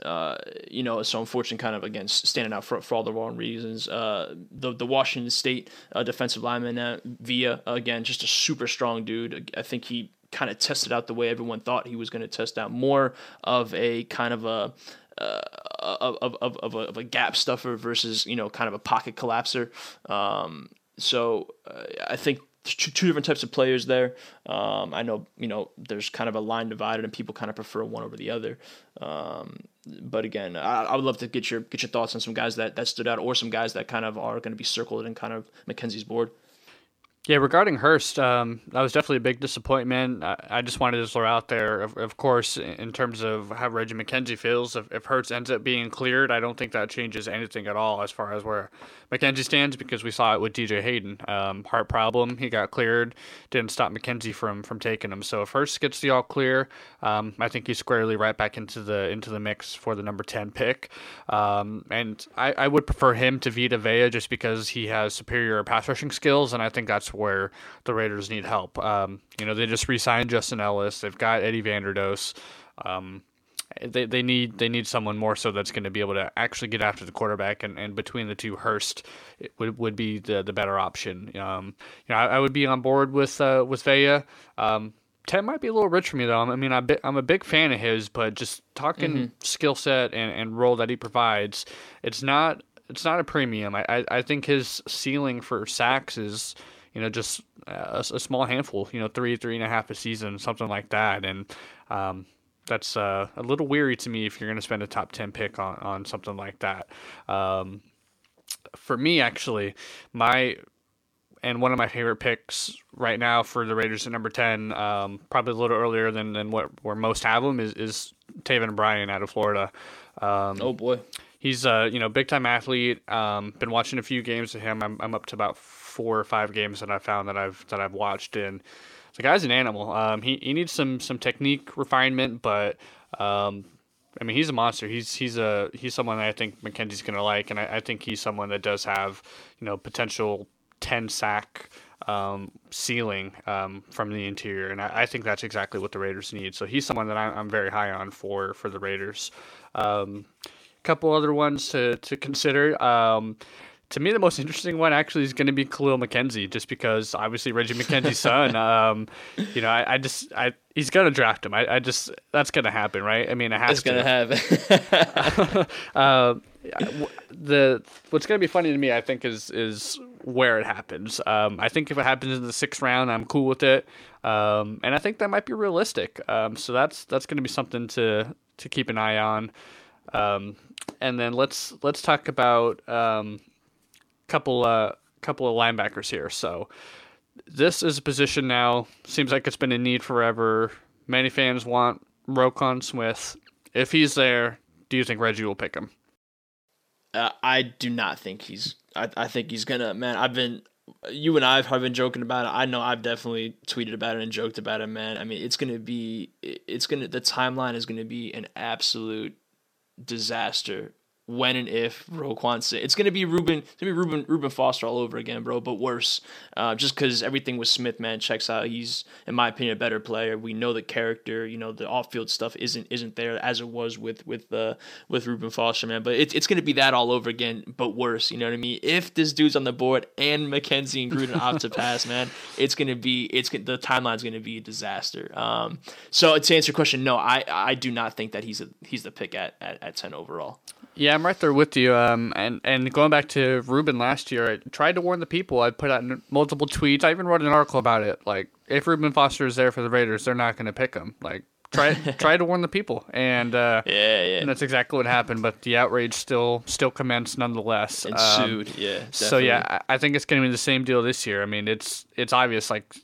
uh, you know, so unfortunate, kind of again standing out for, for all the wrong reasons. Uh, the the Washington State uh, defensive lineman uh, Villa again, just a super strong dude. I think he kind of tested out the way everyone thought he was going to test out. More of a kind of a uh, of, of, of, of, a, of a gap stuffer versus you know kind of a pocket collapser. Um, so uh, I think two, two different types of players there. Um, I know you know there's kind of a line divided and people kind of prefer one over the other. Um, but again, I, I, would love to get your get your thoughts on some guys that, that stood out or some guys that kind of are going to be circled in kind of McKenzie's board. Yeah, regarding Hurst, um, that was definitely a big disappointment. I, I, just wanted to throw out there, of, of, course, in terms of how Reggie McKenzie feels. If, if Hurst ends up being cleared, I don't think that changes anything at all as far as where McKenzie stands because we saw it with DJ Hayden. Um, heart problem, he got cleared, didn't stop McKenzie from from taking him. So if Hurst gets the all clear, um, I think he's squarely right back into the into the mix for the number ten pick. Um, and I, I would prefer him to Vita Vea just because he has superior pass rushing skills, and I think that's where the Raiders need help. Um, you know, they just re-signed Justin Ellis. They've got Eddie Vanderdoes. Um, they, they need they need someone more so that's going to be able to actually get after the quarterback and, and between the two Hurst would would be the, the better option. Um, you know, I, I, would be on board with uh, with Vea. Um, Ten might be a little rich for me though. I mean, I am a big fan of his, but just talking mm-hmm. skill set and, and role that he provides, it's not it's not a premium. I, I, I think his ceiling for sacks is you know, just a, a, small handful, you know, three, three and a half a season, something like that. And um, that's uh, a little weary to me if you're going to spend a top 10 pick on, on something like that. Um, for me, actually, my and one of my favorite picks right now for the Raiders at number 10, um, probably a little earlier than, than what where most have them, is, is Taven Bryan out of Florida. Um, oh, boy. He's a you know big time athlete. Um, been watching a few games of him. I'm, I'm up to about four or five games that I've found that I've that I've watched, and the guy's an animal. Um, he he needs some some technique refinement, but um, I mean he's a monster. He's he's a he's someone I think McKenzie's gonna like, and I, I think he's someone that does have you know potential ten sack um, ceiling um, from the interior, and I, I, think that's exactly what the Raiders need. So he's someone that I, am very high on for for the Raiders. A um, couple other ones to to consider. Um, to me, the most interesting one actually is going to be Kahlil McKenzie, just because obviously Reggie McKenzie's son. Um, you know, I, I, just, I he's going to draft him. I, I just that's going to happen, right? I mean, it has it's to. It's going to happen. uh, the what's going to be funny to me, I think, is is where it happens. Um, I think if it happens in the sixth round, I'm cool with it, um, and I think that might be realistic. Um, so that's that's going to be something to to keep an eye on. Um, and then let's let's talk about um, couple uh couple of linebackers here. So this is a position now. Seems like it's been in need forever. Many fans want Roquan Smith. If he's there, do you think Reggie will pick him? Uh, I do not think he's. I, I think he's gonna. Man, I've been. You and I have been joking about it. I know I've definitely tweeted about it and joked about it, man. I mean, it's gonna be. It's gonna. The timeline is gonna be an absolute disaster when and if Roquan say it's gonna be Reuben. it's gonna be Ruben Reuben Foster all over again, bro, but worse. Uh, just because everything with Smith, man, checks out. He's, in my opinion, a better player. We know the character, you know, the off field stuff isn't isn't there as it was with with uh, with Reuben Foster, man. But it's it's gonna be that all over again, but worse. You know what I mean? If this dude's on the board and McKenzie and Gruden opt to pass, man, it's gonna be it's the timeline's gonna be a disaster. Um, so to answer your question, no, I I do not think that he's a he's the pick at at, at ten overall. Yeah, I'm right there with you. Um, and and going back to Reuben last year, I tried to warn the people. I put out multiple tweets. I even wrote an article about it. Like, if Reuben Foster is there for the Raiders, they're not going to pick him. Like, try try to warn the people. And uh, yeah, yeah, and that's exactly what happened. But the outrage still still commenced nonetheless. Ensued. Um, yeah. Definitely. So yeah, I, I think it's going to be the same deal this year. I mean, it's it's obvious. Like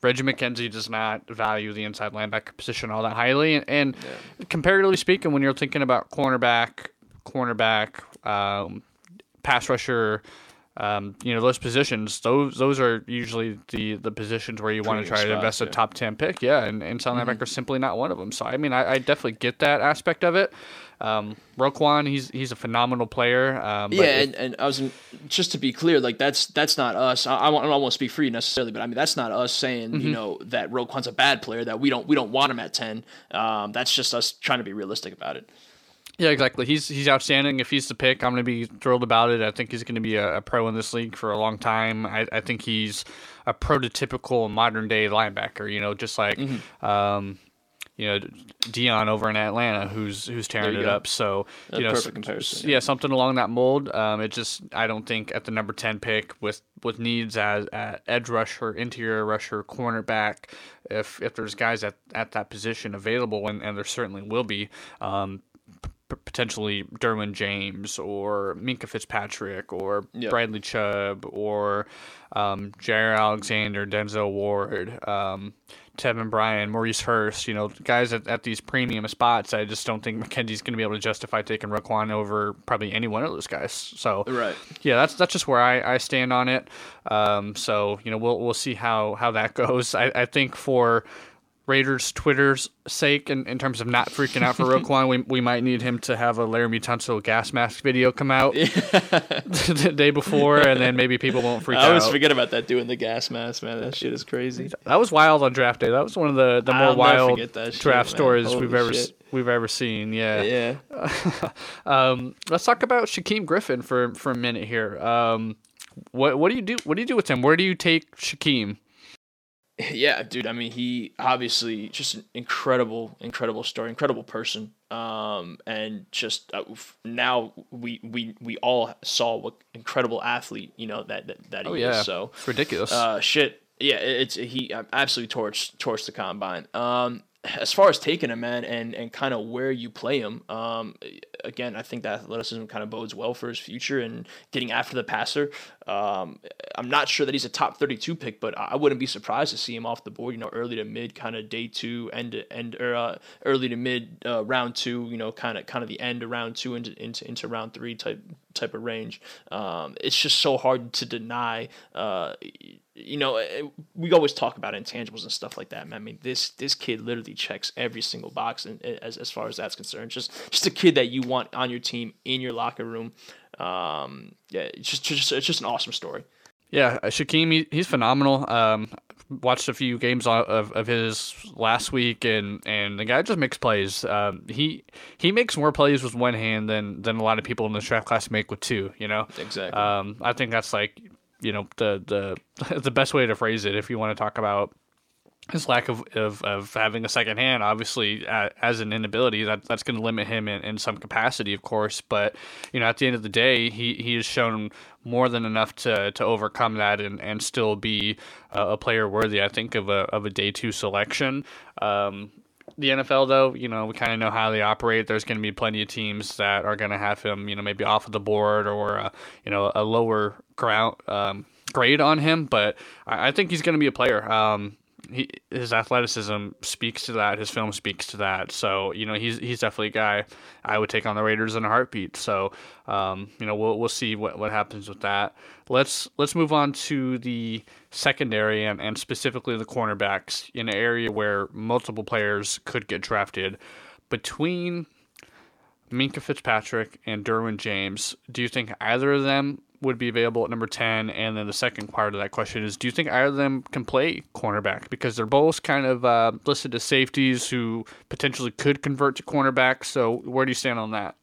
Reggie McKenzie does not value the inside linebacker position all that highly. And, and yeah. comparatively speaking, when you're thinking about cornerback cornerback, um, pass rusher, um, you know those positions. Those those are usually the the positions where you want to try to invest yeah. a top ten pick. Yeah, and and mm-hmm. linebacker is simply not one of them. So I mean, I, I definitely get that aspect of it. Um, Roquan, he's he's a phenomenal player. Um, yeah, and, and I was in, just to be clear, like that's that's not us. I, I, won't, I won't speak for you necessarily, but I mean that's not us saying mm-hmm. you know that Roquan's a bad player that we don't we don't want him at ten. Um, that's just us trying to be realistic about it. Yeah, exactly. He's he's outstanding. If he's the pick, I'm going to be thrilled about it. I think he's going to be a, a, pro in this league for a long time. I, I think he's a prototypical modern day linebacker. You know, just like mm-hmm. um, you know Deion over in Atlanta, who's who's tearing it go. up. So That's you know, perfect comparison. Yeah, something along that mold. Um, it just I don't think at the number ten pick with with needs as at edge rusher, interior rusher, cornerback. If if there's guys at, at that position available, and, and there certainly will be, um, potentially Derwin James or Minkah Fitzpatrick or Yep. Bradley Chubb or um, Jaire Alexander, Denzel Ward, um, Taven Bryan, Maurice Hurst, you know, guys at, at these premium spots, I just don't think McKenzie's going to be able to justify taking Roquan over probably any one of those guys. So, Right. yeah, that's that's just where I, I stand on it. Um, so you know we'll we'll see how how that goes. I, I think for Raiders Twitter's sake, in, in terms of not freaking out for Roquan, we, we might need him to have a Laremy Tunsil gas mask video come out the day before, and then maybe people won't freak out. I always forget about that doing the gas mask, man. That shit is crazy. That was wild on draft day. That was one of the, the more I'll wild shit, draft stories Holy we've ever shit. we've ever seen. Yeah. Yeah. Um, let's talk about Shaquem Griffin for for a minute here. Um, what what do you do? What do you do with him? Where do you take Shaquem? Yeah, dude. I mean, he obviously just an incredible, incredible story, incredible person. Um, and just uh, now we we we all saw what incredible athlete you know that that, that he Oh yeah, is. So it's ridiculous. uh, shit. Yeah, it- it's he uh, absolutely torched torched the combine. Um, as far as taking him, man, and and kind of where you play him. Um, again, I think that athleticism kind of bodes well for his future and getting after the passer. Um, I'm not sure that he's a top 32 pick, but I wouldn't be surprised to see him off the board. You know, early to mid, kind of day two, end end, or uh, early to mid uh, round two. You know, kind of kind of the end of round two into into into round three type type of range. Um, it's just so hard to deny. Uh, you know, eh, we always talk about intangibles and stuff like that. Man. I mean, this this kid literally checks every single box, and as as far as that's concerned, just just a kid that you want on your team in your locker room. Um, yeah, it's just just it's just an awesome story. yeah, uh, Shaquem, he, he's phenomenal. Um, watched a few games of, of, of his last week, and, and the guy just makes plays. Um, he he makes more plays with one hand than than a lot of people in this draft class make with two. You know, Exactly. Um, I think that's like you know the the the best way to phrase it if you want to talk about his lack of, of, of having a second hand, obviously, uh, as an inability, that that's going to limit him in, in some capacity, of course. But you know, at the end of the day, he, he has shown more than enough to, to overcome that and, and still be a, a player worthy, I think, of a of a day two selection. Um, the NFL, though, you know, we kind of know how they operate. There's going to be plenty of teams that are going to have him, you know, maybe off of the board or, uh, you know, a lower ground um, grade on him. But I, I think he's going to be a player. Um, he, his athleticism speaks to that. His film speaks to that. So you know he's he's definitely a guy I would take on the Raiders in a heartbeat. So um, you know we'll we'll see what, what happens with that. Let's let's move on to the secondary and, and specifically the cornerbacks in an area where multiple players could get drafted. Between Minkah Fitzpatrick and Derwin James, do you think either of them would be available at number 10? And then the second part of that question is do you think either of them can play cornerback? Because they're both kind of uh, listed as safeties who potentially could convert to cornerback. So where do you stand on that?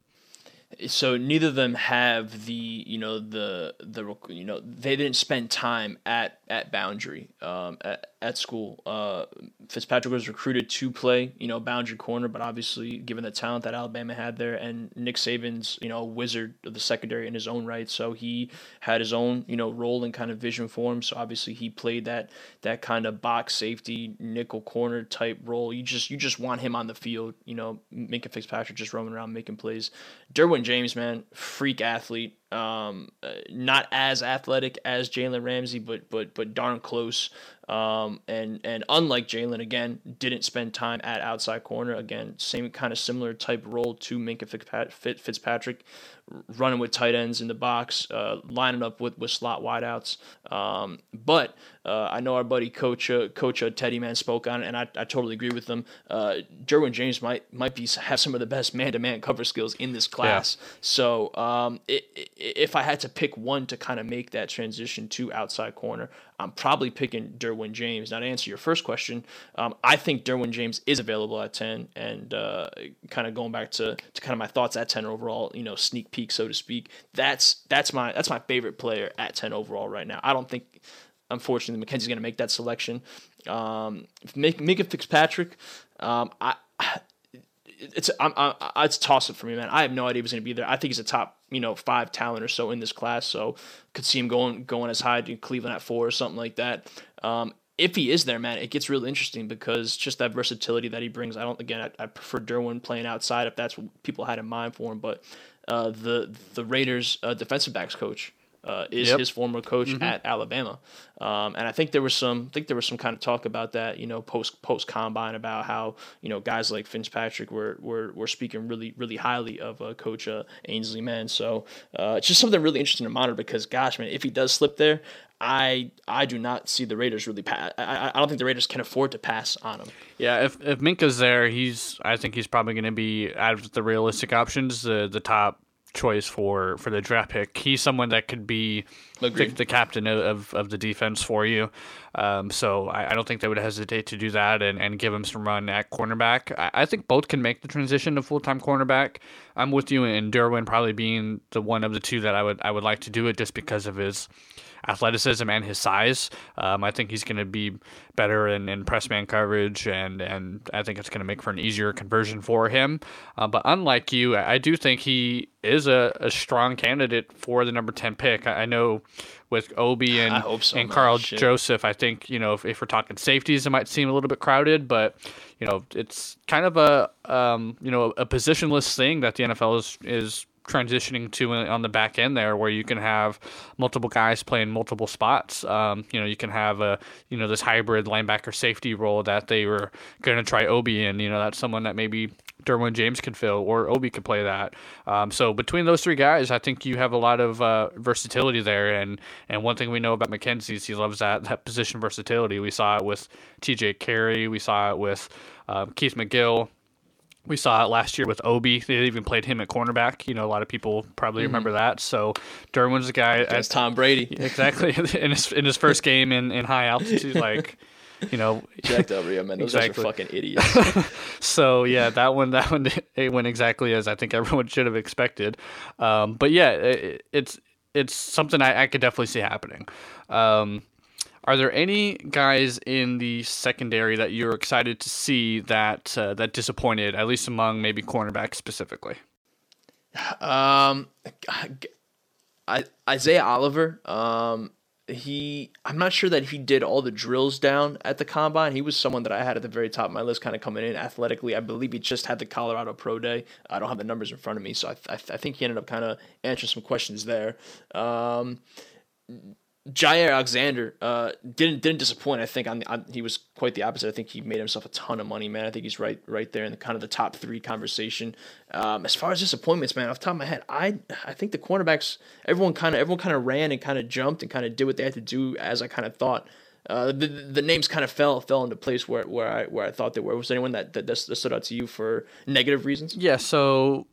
so neither of them have the you know the the you know they didn't spend time at at boundary um, at, at school uh, Fitzpatrick was recruited to play you know boundary corner but obviously given the talent that Alabama had there and Nick Saban's you know a wizard of the secondary in his own right so he had his own you know role and kind of vision for him so obviously he played that that kind of box safety nickel corner type role you just you just want him on the field you know Minkah Fitzpatrick just roaming around making plays Derwin James, man, freak athlete. Um, uh, not as athletic as Jalen Ramsey, but but but darn close. Um, and and unlike Jalen, again, didn't spend time at outside corner. Again, same kind of similar type role to Minkah Fitzpat- Fitzpatrick, running with tight ends in the box, uh, lining up with with slot wideouts. Um, but uh, I know our buddy Coach uh, Coach uh, Teddy Man spoke on it, and I, I totally agree with them. Uh, Derwin James might might be have some of the best man to man cover skills in this class. So um, it, it, if I had to pick one to kind of make that transition to outside corner, I'm probably picking Derwin James. Now to answer your first question, um, I think Derwin James is available at 10, and uh, kind of going back to, to kind of my thoughts at 10 overall, you know, sneak peek so to speak. That's that's my that's my favorite player at 10 overall right now. I don't think unfortunately McKenzie's going to make that selection. Um, make Mika Fitzpatrick, um, I. It's I'm, I'm, it's toss up for me, man. I have no idea if he's going to be there. I think he's a top, you know, five talent or so in this class. So could see him going going as high to Cleveland at four or something like that. Um, if he is there, man, it gets really interesting because just that versatility that he brings. I don't again, I, I prefer Derwin playing outside if that's what people had in mind for him, but uh, the the Raiders uh, defensive backs coach uh, is Yep. his former coach Mm-hmm. at Alabama, um, and I think there was some I think there was some kind of talk about that, you know, post post combine about how you know guys like Fitzpatrick were were, were speaking really really highly of uh, Coach uh, Ansley, man. So uh, it's just something really interesting to monitor because, gosh, man, if he does slip there. I I do not see the Raiders really pass. I, I I don't think the Raiders can afford to pass on him. Yeah, if if Minkah's there, he's I think he's probably going to be out of the realistic options, the the top choice for for the draft pick. He's someone that could be the, the captain of, of, of the defense for you. Um, so I, I don't think they would hesitate to do that and, and give him some run at cornerback. I, I think both can make the transition to full time cornerback. I'm with you in Derwin probably being the one of the two that I would I would like to do it just because of his athleticism and his size. Um, I think he's going to be better in, in press man coverage, and, and I think it's going to make for an easier conversion for him. Uh, but unlike you, I do think he is a, a strong candidate for the number 10 pick. I, I know with Obi and, so, and. Karl Shit. Joseph, I think, you know, if, if we're talking safeties, it might seem a little bit crowded, but, you know, it's kind of a, um, you know, a positionless thing that the NFL is, is transitioning to on the back end there where you can have multiple guys playing multiple spots. Um, you know you can have a you know this hybrid linebacker safety role that they were going to try Obi in you know that's someone that maybe Derwin James can fill or Obi could play that. Um, so between those three guys I think you have a lot of uh, versatility there. And and one thing we know about McKenzie is he loves that that position versatility. We saw it with TJ Carrie. We saw it with um, Keith McGill we saw it last year with Obi. They even played him at cornerback. You know, a lot of people probably remember that. So Derwin's a guy. That's Tom Brady. exactly in his in his first game in, in high altitude, like you know. Jacked over, yeah, man. Those guys Exactly. are fucking idiots. So yeah, that one that one it went exactly as I think everyone should have expected. Um, but yeah, it, it's it's something I, I could definitely see happening. Um, are there any guys in the secondary that you're excited to see that uh, that disappointed, at least among maybe cornerbacks specifically? Um, I, Isaiah Oliver. Um, he. I'm not sure that he did all the drills down at the combine. He was someone that I had at the very top of my list, kind of coming in athletically. I believe he just had the Colorado Pro Day. I don't have the numbers in front of me, so I, I, I think he ended up kind of answering some questions there. Um, Jaire Alexander uh, didn't didn't disappoint. I think on, on he was quite the opposite. I think he made himself a ton of money, man. I think he's right right there in the kind of the top three conversation. Um, as far as disappointments, man, off the top of my head, I I think the cornerbacks everyone kind of everyone kind of ran and kind of jumped and kind of did what they had to do as I kind of thought. Uh, the, the names kind of fell fell into place where, where I where I thought they were. Was anyone that, that that stood out to you for negative reasons? Yeah, so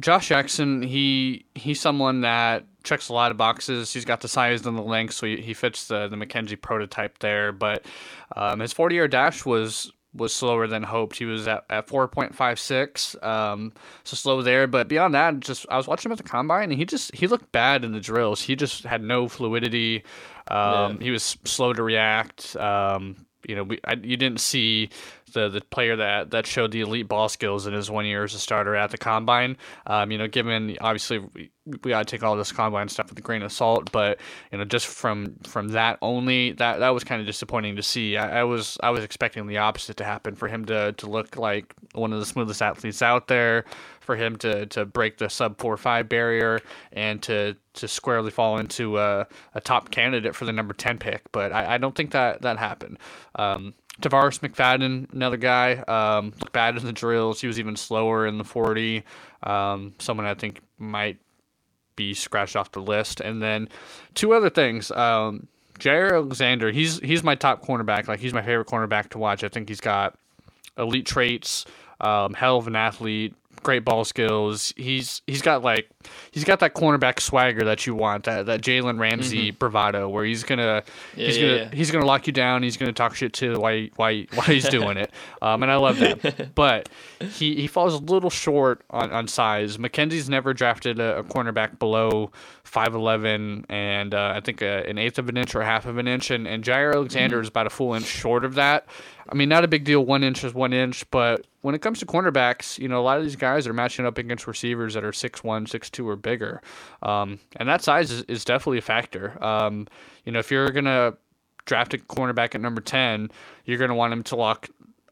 Josh Jackson, he he's someone that checks a lot of boxes. He's got the size and the length, so he, he fits the the McKenzie prototype there. But um, his 40 yard dash was was slower than hoped. He was at, at 4.56, um, so slow there. But beyond that, just I was watching him at the combine, and he just he looked bad in the drills. He just had no fluidity. Um, He was slow to react. Um, you know, we I, you didn't see the the player that that showed the elite ball skills in his one year as a starter at the combine. Um, you know, given obviously we, we got to take all this combine stuff with a grain of salt, but you know, just from from that only, that that was kind of disappointing to see. I, I was I was expecting the opposite to happen for him to to look like one of the smoothest athletes out there, for him to to break the sub four five barrier and to to squarely fall into a, a top candidate for the number ten pick. But I, I don't think that that happened. Um, Tarvarus McFadden, another guy, um, bad in the drills. He was even slower in the 40. Um, someone I think might be scratched off the list. And then two other things. Um, Jaire Alexander, he's he's my top cornerback. Like he's my favorite cornerback to watch. I think he's got elite traits, um, hell of an athlete, great ball skills. He's he's got like he's got that cornerback swagger that you want, that that Jalen Ramsey bravado, where he's gonna he's Yeah, gonna yeah, yeah. he's gonna lock you down. He's gonna talk shit to why why why he's doing it. Um, and I love that. But he, he falls a little short on, on size. McKenzie's never drafted a, a cornerback below five eleven and uh, I think a, an eighth of an inch or half of an inch. And and Jaire Alexander is about a full inch short of that. I mean, not a big deal. One inch is one inch, but when it comes to cornerbacks, you know, a lot of these guys are matching up against receivers that are 6'1", 6'2", or bigger, um, and that size is, is definitely a factor. Um, you know, if you're gonna draft a cornerback at number ten, you're to want him to lock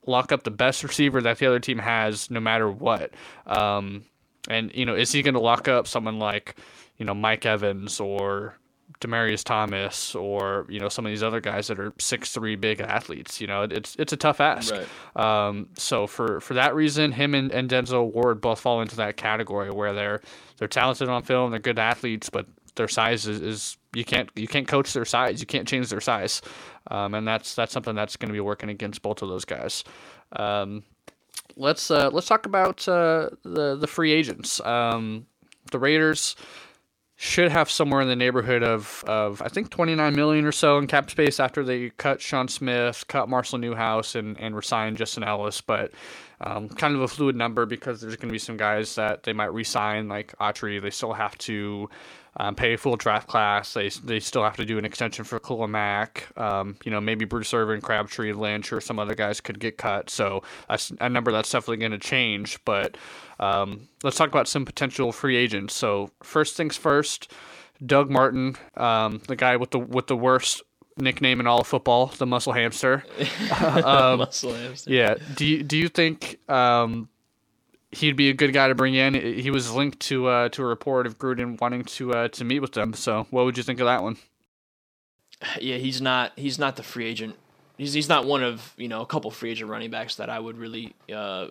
lock up the best receiver that the other team has, no matter what. Um, and you know, is he to lock up someone like you know Mike Evans or Demaryius Thomas or you know some of these other guys that are six three big athletes. You know, it's it's a tough ask. Right. Um, so for for that reason, him and, and Denzel Ward both fall into that category where they're they're talented on film, they're good athletes, but their size is, is you can't you can't coach their size, you can't change their size, um, and that's that's something that's going to be working against both of those guys. Um, let's uh, let's talk about uh, the the free agents. Um, the Raiders should have somewhere in the neighborhood of, of I think 29 million or so in cap space after they cut Sean Smith, cut Marshall Newhouse, and and resigned Justin Ellis. But um, kind of a fluid number because there's going to be some guys that they might resign, like Autry. They still have to um, pay a full draft class. They they still have to do an extension for Mack. Um, you know, maybe Bruce Irvin, Crabtree, Lynch, or some other guys could get cut. So that's a number that's definitely going to change. But um, let's talk about some potential free agents. So first things first, Doug Martin, um, the guy with the with the worst nickname in all of football, the Muscle Hamster. um, muscle Hamster. Yeah. Do you do you think um, he'd be a good guy to bring in? He was linked to uh, to a report of Gruden wanting to uh, to meet with them. So what would you think of that one? Yeah, he's not he's not the free agent he's he's not one of you know a couple free agent running backs that I would really uh,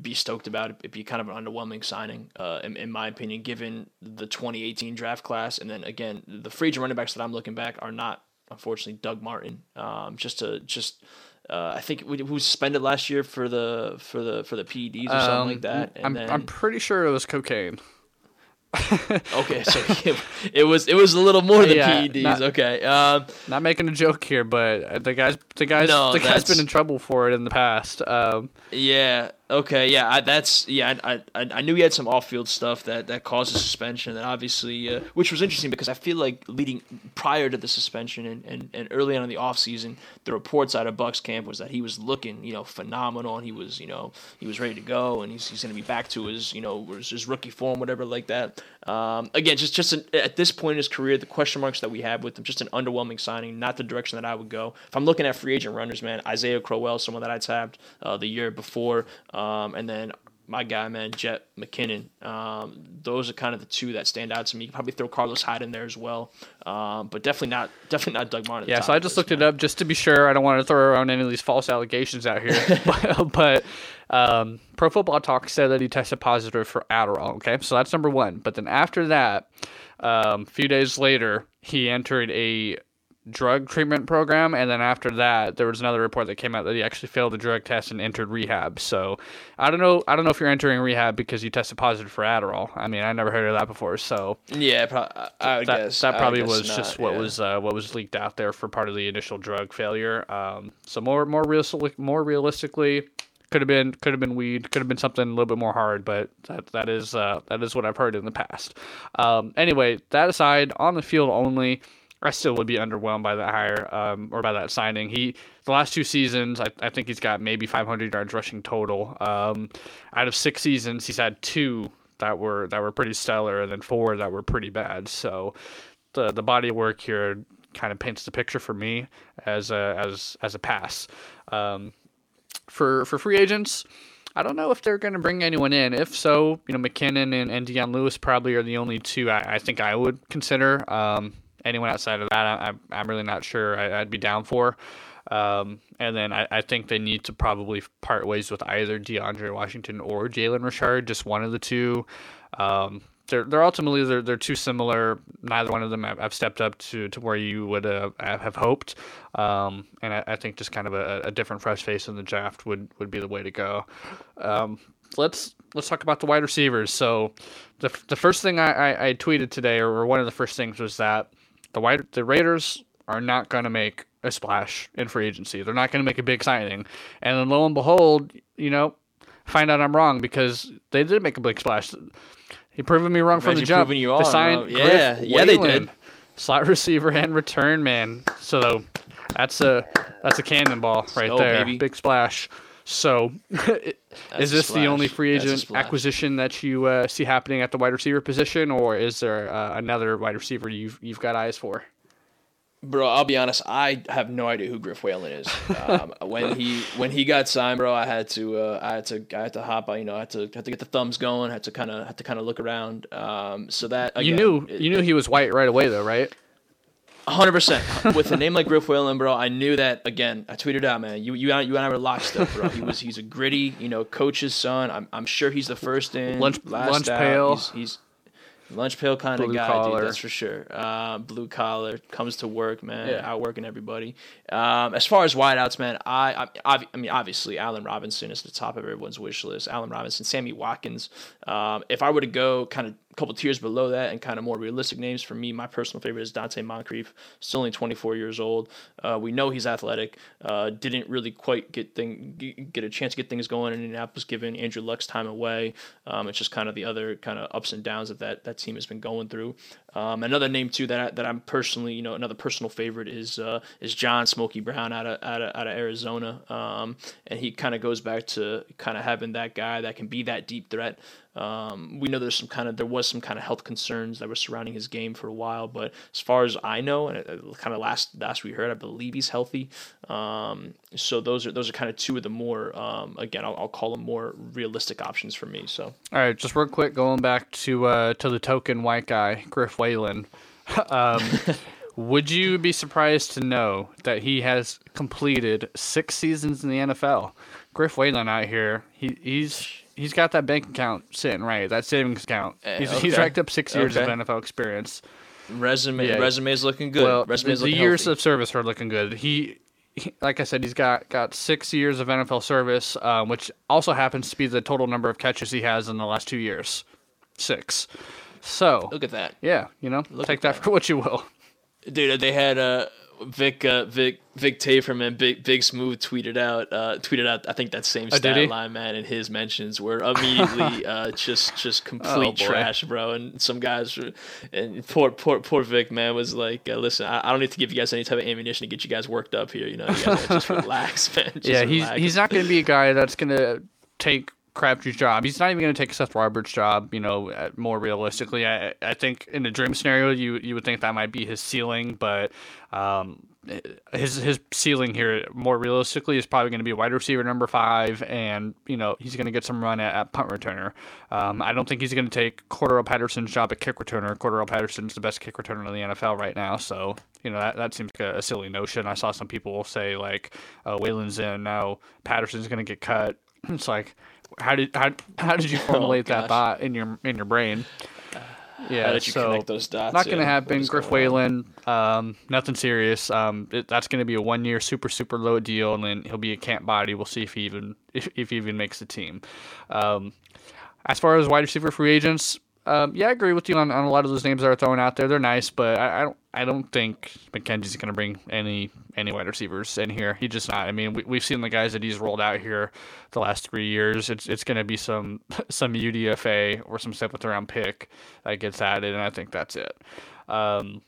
be stoked about. It'd be kind of an underwhelming signing, uh, in, in, my opinion, given the 2018 draft class. And then again, the free agent running backs that I'm looking back are not unfortunately Doug Martin. Um, just to just. Uh, I think we, we suspended last year for the for the for the PEDs or something um, like that. And I'm then, I'm pretty sure it was cocaine. okay, so it, it, was it was a little more than yeah, PEDs. Not, okay, um, not making a joke here, but the guys the guys no, the guy's been in trouble for it in the past. Um, yeah, Okay, yeah, I, that's yeah. I, I I knew he had some off-field stuff that that caused a suspension. That obviously, uh, which was interesting because I feel like leading prior to the suspension and, and, and early on in the offseason, the reports out of Bucs camp was that he was looking you know phenomenal and he was you know he was ready to go and he's, he's going to be back to his you know his rookie form whatever like that. Um, again, just just an, at this point in his career, the question marks that we have with him, just an underwhelming signing, not the direction that I would go. If I'm looking at free agent runners, man, Isaiah Crowell, someone that I tapped uh, the year before. Um, and then my guy, man, Jet McKinnon. Um, those are kind of the two that stand out to me. You probably throw Carlos Hyde in there as well, um, but definitely not, definitely not Doug Martin. Yeah, so I just looked man. it up just to be sure. I don't want to throw around any of these false allegations out here, but, but um, Pro Football Talk said that he tested positive for Adderall. Okay, so that's number one. But then after that, um, a few days later, he entered a drug treatment program, and then after that, there was another report that came out that he actually failed the drug test and entered rehab. So I don't know. I don't know if you're entering rehab because you tested positive for Adderall. I mean, I never heard of that before. So yeah, pro- I would that, guess that probably guess was not, just what yeah. was uh, what was leaked out there for part of the initial drug failure. Um, so more more realistic, more realistically. Could have been could have been weed, could have been something a little bit more hard, but that that is uh, that is what I've heard in the past. Um, anyway, that aside, on the field only, I still would be underwhelmed by that hire um, or by that signing. He the last two seasons, I, I think he's got maybe 500 yards rushing total. Um, out of six seasons, he's had two that were that were pretty stellar, and then four that were pretty bad. So the the body of work here kind of paints the picture for me as a as as a pass. Um, for for free agents. I don't know if they're going to bring anyone in. If so, you know, McKinnon and, and Dion Lewis probably are the only two I, I think I would consider. Um, anyone outside of that, I, I'm really not sure I, would be down for. Um, and then I, I, think they need to probably part ways with either DeAndre Washington or Jalen Richard, just one of the two. Um, they're they're ultimately they're they're too similar. Neither one of them have, have stepped up to, to where you would uh, have hoped. Um, and I, I, think just kind of a, a, different fresh face in the draft would, would be the way to go. Um, let's let's talk about the wide receivers. So the the first thing I, I, I tweeted today, or one of the first things, was that the white the Raiders are not going to make a splash in free agency. They're not going to make a big signing. And then lo and behold, you know, find out I'm wrong because they did make a big splash. He proven me wrong from the jump. You are, sign yeah, Griff yeah, they did. Slot receiver and return man. So that's a that's a cannonball right Snow, there. Baby. Big splash. So, is this the only free agent acquisition that you uh, see happening at the wide receiver position, or is there uh, another wide receiver you've you've got eyes for? Bro, I'll be honest. I have no idea who Griff Whalen is. Um, when he when he got signed, bro, I had to uh, I had to I had to hop. You know, I had to had to get the thumbs going. Had to kind of had to kind of look around. Um, so that again, you knew it- you knew he was white right away though, right? hundred percent. With a name like Griff Whalen, bro, I knew that. Again, I tweeted out, man. You you and- you and I were lockstep, bro. He was he's a gritty, you know, coach's son. I'm I'm sure he's the first in, Lunch- last lunch out. pail. He's, he's lunch pail kind of guy, collar. dude. That's for sure. Uh, blue collar comes to work, man. Yeah. Outworking everybody. Um, as far as wideouts, man, I, I I mean obviously Allen Robinson is the top of everyone's wish list. Allen Robinson, Sammy Watkins. Um, if I were to go kind of couple tiers below that and kind of more realistic names. For me my personal favorite is Donte Moncrief still only 24 years old. Uh, we know he's athletic uh, didn't really quite get thing get a chance to get things going. In indianapolis given andrew luck's time away. Um, it's just kind of the other kind of ups and downs that that, that team has been going through um, another name too that I, that I'm personally, you know, another personal favorite is uh, is John Smokey Brown out of out of, out of Arizona, um, and he kind of goes back to kind of having that guy that can be that deep threat. Um, we know there's some kind of there was some kind of health concerns that were surrounding his game for a while, but as far as I know, and it, kind of last last we heard, I believe he's healthy. Um, so those are those are kind of two of the more um, again I'll, I'll call them more realistic options for me. So All right, just real quick, going back to uh, to the token white guy, Griff Whalen. um, would you be surprised to know that he has completed six seasons in the NFL? Griff Whalen out here, he, he's he's got that bank account sitting right, that savings account. Eh, He's, he's racked up six years Okay. of NFL experience. resume Yeah. resume's looking good. Well, the, resume's the years healthy. of service are looking good. He, he, like I said, he's got got six years of NFL service, um, which also happens to be the total number of catches he has in the last two years, six. So Look at that. yeah, you know, Look take that that. for what you will. Dude, they had uh, Vic uh, Vic Vic Taferman Big Big Smooth tweeted out uh, tweeted out I think that same Oh, stat line man and his mentions were immediately uh, just just complete Oh, trash, bro. And some guys were, and poor poor poor Vic man was like, uh, listen, I, I don't need to give you guys any type of ammunition to get you guys worked up here. You know, you guys just relax, man. Just yeah, he's relax. he's not going to be a guy that's going to take Crabtree's job. He's not even going to take Seth Roberts' job. You know, more realistically, I I think in a dream scenario, you you would think that might be his ceiling, but um, his his ceiling here, more realistically, is probably going to be wide receiver number five, and you know he's going to get some run at, at punt returner. Um, I don't think he's going to take Cordarrelle Patterson's job at kick returner. Cordarrelle Patterson's the best kick returner in the NFL right now, so you know that, that seems like a, a silly notion. I saw some people say like uh, Whalen's in now, Patterson's going to get cut. It's like how did how, how did you formulate that thought in your in your brain? Yeah, How did you so connect those dots? not going to Yeah, happen. Griff going? Whalen, um, nothing serious. Um, it, that's going to be a one year super super low deal, and then he'll be a camp body. We'll see if he even if, if he even makes the team. Um, as far as wide receiver free agents, um, yeah, I agree with you on, on a lot of those names that are thrown out there. They're nice, but I, I don't I don't think McKenzie's going to bring any any wide receivers in here. He just not. I mean, we, we've seen the guys that he's rolled out here the last three years. It's it's going to be some some UDFA or some seventh round pick that gets added, and I think that's it. Um,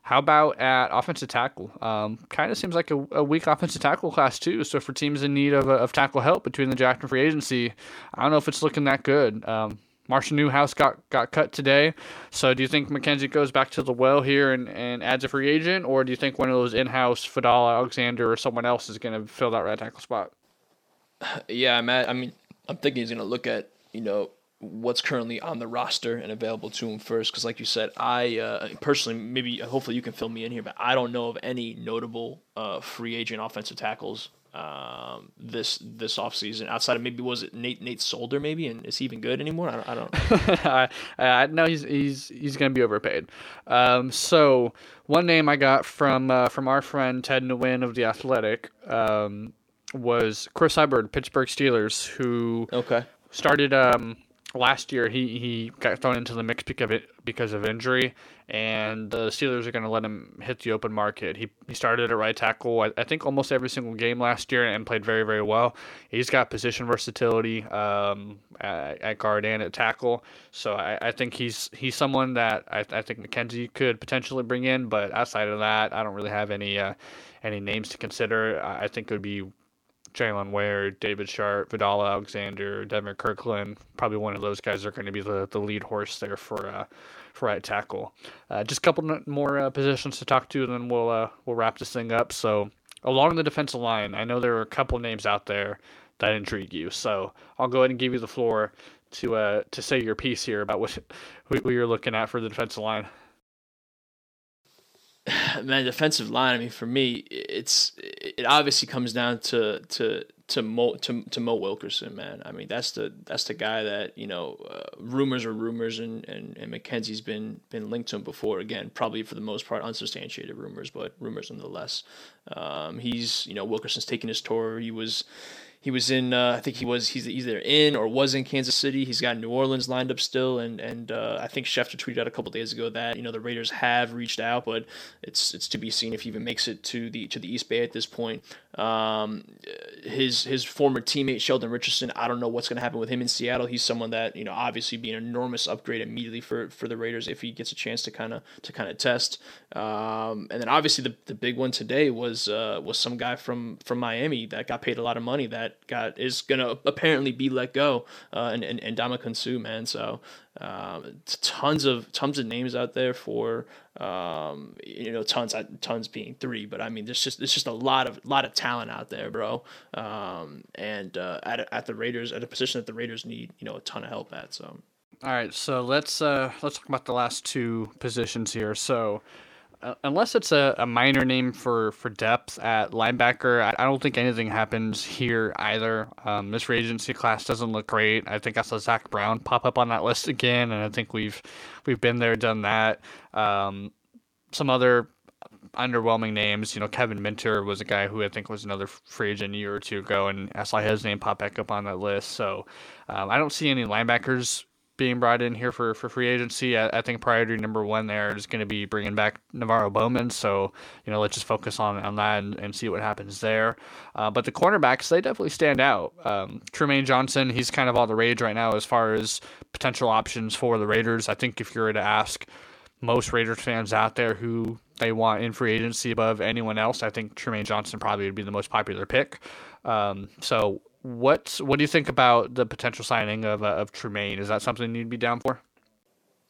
how about at offensive tackle? Um, kind of seems like a, a weak offensive tackle class too. So for teams in need of, of tackle help between the draft and free agency, I don't know if it's looking that good. Um, Marshall Newhouse got, got cut today. So do you think McKenzie goes back to the well here and, and adds a free agent, or do you think one of those in-house Vadal Alexander or someone else is going to fill that right tackle spot? Yeah, I'm at, I mean, I'm thinking he's going to look at, you know, what's currently on the roster and available to him first. Because, like you said, I uh, personally, maybe, hopefully, you can fill me in here, but I don't know of any notable uh, free agent offensive tackles um, this this offseason outside of maybe was it Nate Nate Solder maybe and is he even good anymore? I don't, I don't know. I, I know he's he's he's going to be overpaid. Um, so one name I got from uh, from our friend Ted Nguyen of the Athletic um, was Chris Hubbard, Pittsburgh Steelers, who okay. started um, last year. He he got thrown into the mix because of it because of injury, and the Steelers are going to let him hit the open market. He he started at right tackle. I, I think almost every single game last year and played very very well. He's got position versatility um, at, at guard and at tackle. So I, I think he's he's someone that I, I think McKenzie could potentially bring in. But outside of that, I don't really have any uh, any names to consider. I I think it would be Jylan Ware, David Sharp, Vadal Alexander, Denver Kirkland. Probably one of those guys are going to be the, the lead horse there for uh, for right tackle. Uh, just a couple more uh, positions to talk to, and then we'll uh, we'll wrap this thing up. So along the defensive line, I know there are a couple names out there that intrigue you. So I'll go ahead and give you the floor to uh to say your piece here about what what you're looking at for the defensive line. Man, defensive line. I mean, for me, it's it obviously comes down to to to Mo to, to Mo Wilkerson, man. I mean, that's the that's the guy that you know. Uh, rumors are rumors, and, and and McKenzie's been been linked to him before. Again, probably for the most part unsubstantiated rumors, but rumors nonetheless. Um, he's you know Wilkerson's taking his tour. He was he was in uh, I think he was he's either in or was in Kansas City. He's got New Orleans lined up still, and and uh, I think Schefter tweeted out a couple days ago that you know the Raiders have reached out, but it's it's to be seen if he even makes it to the to the East Bay at this point. Um, his his former teammate Sheldon Richardson, I don't know what's going to happen with him in Seattle. He's someone that you know obviously be an enormous upgrade immediately for for the Raiders if he gets a chance to kind of to kind of test. Um, and then obviously the, the big one today was uh, was some guy from from Miami that got paid a lot of money that got is gonna apparently be let go, uh, and and, and Ndamukong Suh, man. So um, tons of tons of names out there for um, you know tons tons being three, but I mean there's just there's just a lot of lot of talent out there, bro. Um, and uh, at at the Raiders at a position that the Raiders need you know a ton of help at. So. All right, so let's uh, let's talk about the last two positions here. So uh, unless it's a, a minor name for, for depth at linebacker, I, I don't think anything happens here either. Um, this free agency class doesn't look great. I think I saw Zach Brown pop up on that list again, and I think we've we've been there, done that. Um, some other underwhelming names. You know, Kevin Minter was a guy who I think was another free agent a year or two ago, and I saw his name pop back up on that list. So um, I don't see any linebackers being brought in here for, for free agency. I, I think priority number one there is going to be bringing back NaVorro Bowman. So, you know, let's just focus on, on that and, and see what happens there. Uh, but the cornerbacks, they definitely stand out. Um, Trumaine Johnson, he's kind of all the rage right now as far as potential options for the Raiders. I think if you were to ask most Raiders fans out there who they want in free agency above anyone else, I think Trumaine Johnson probably would be the most popular pick. Um, so what what do you think about the potential signing of uh, of Trumaine? Is that something you'd be down for?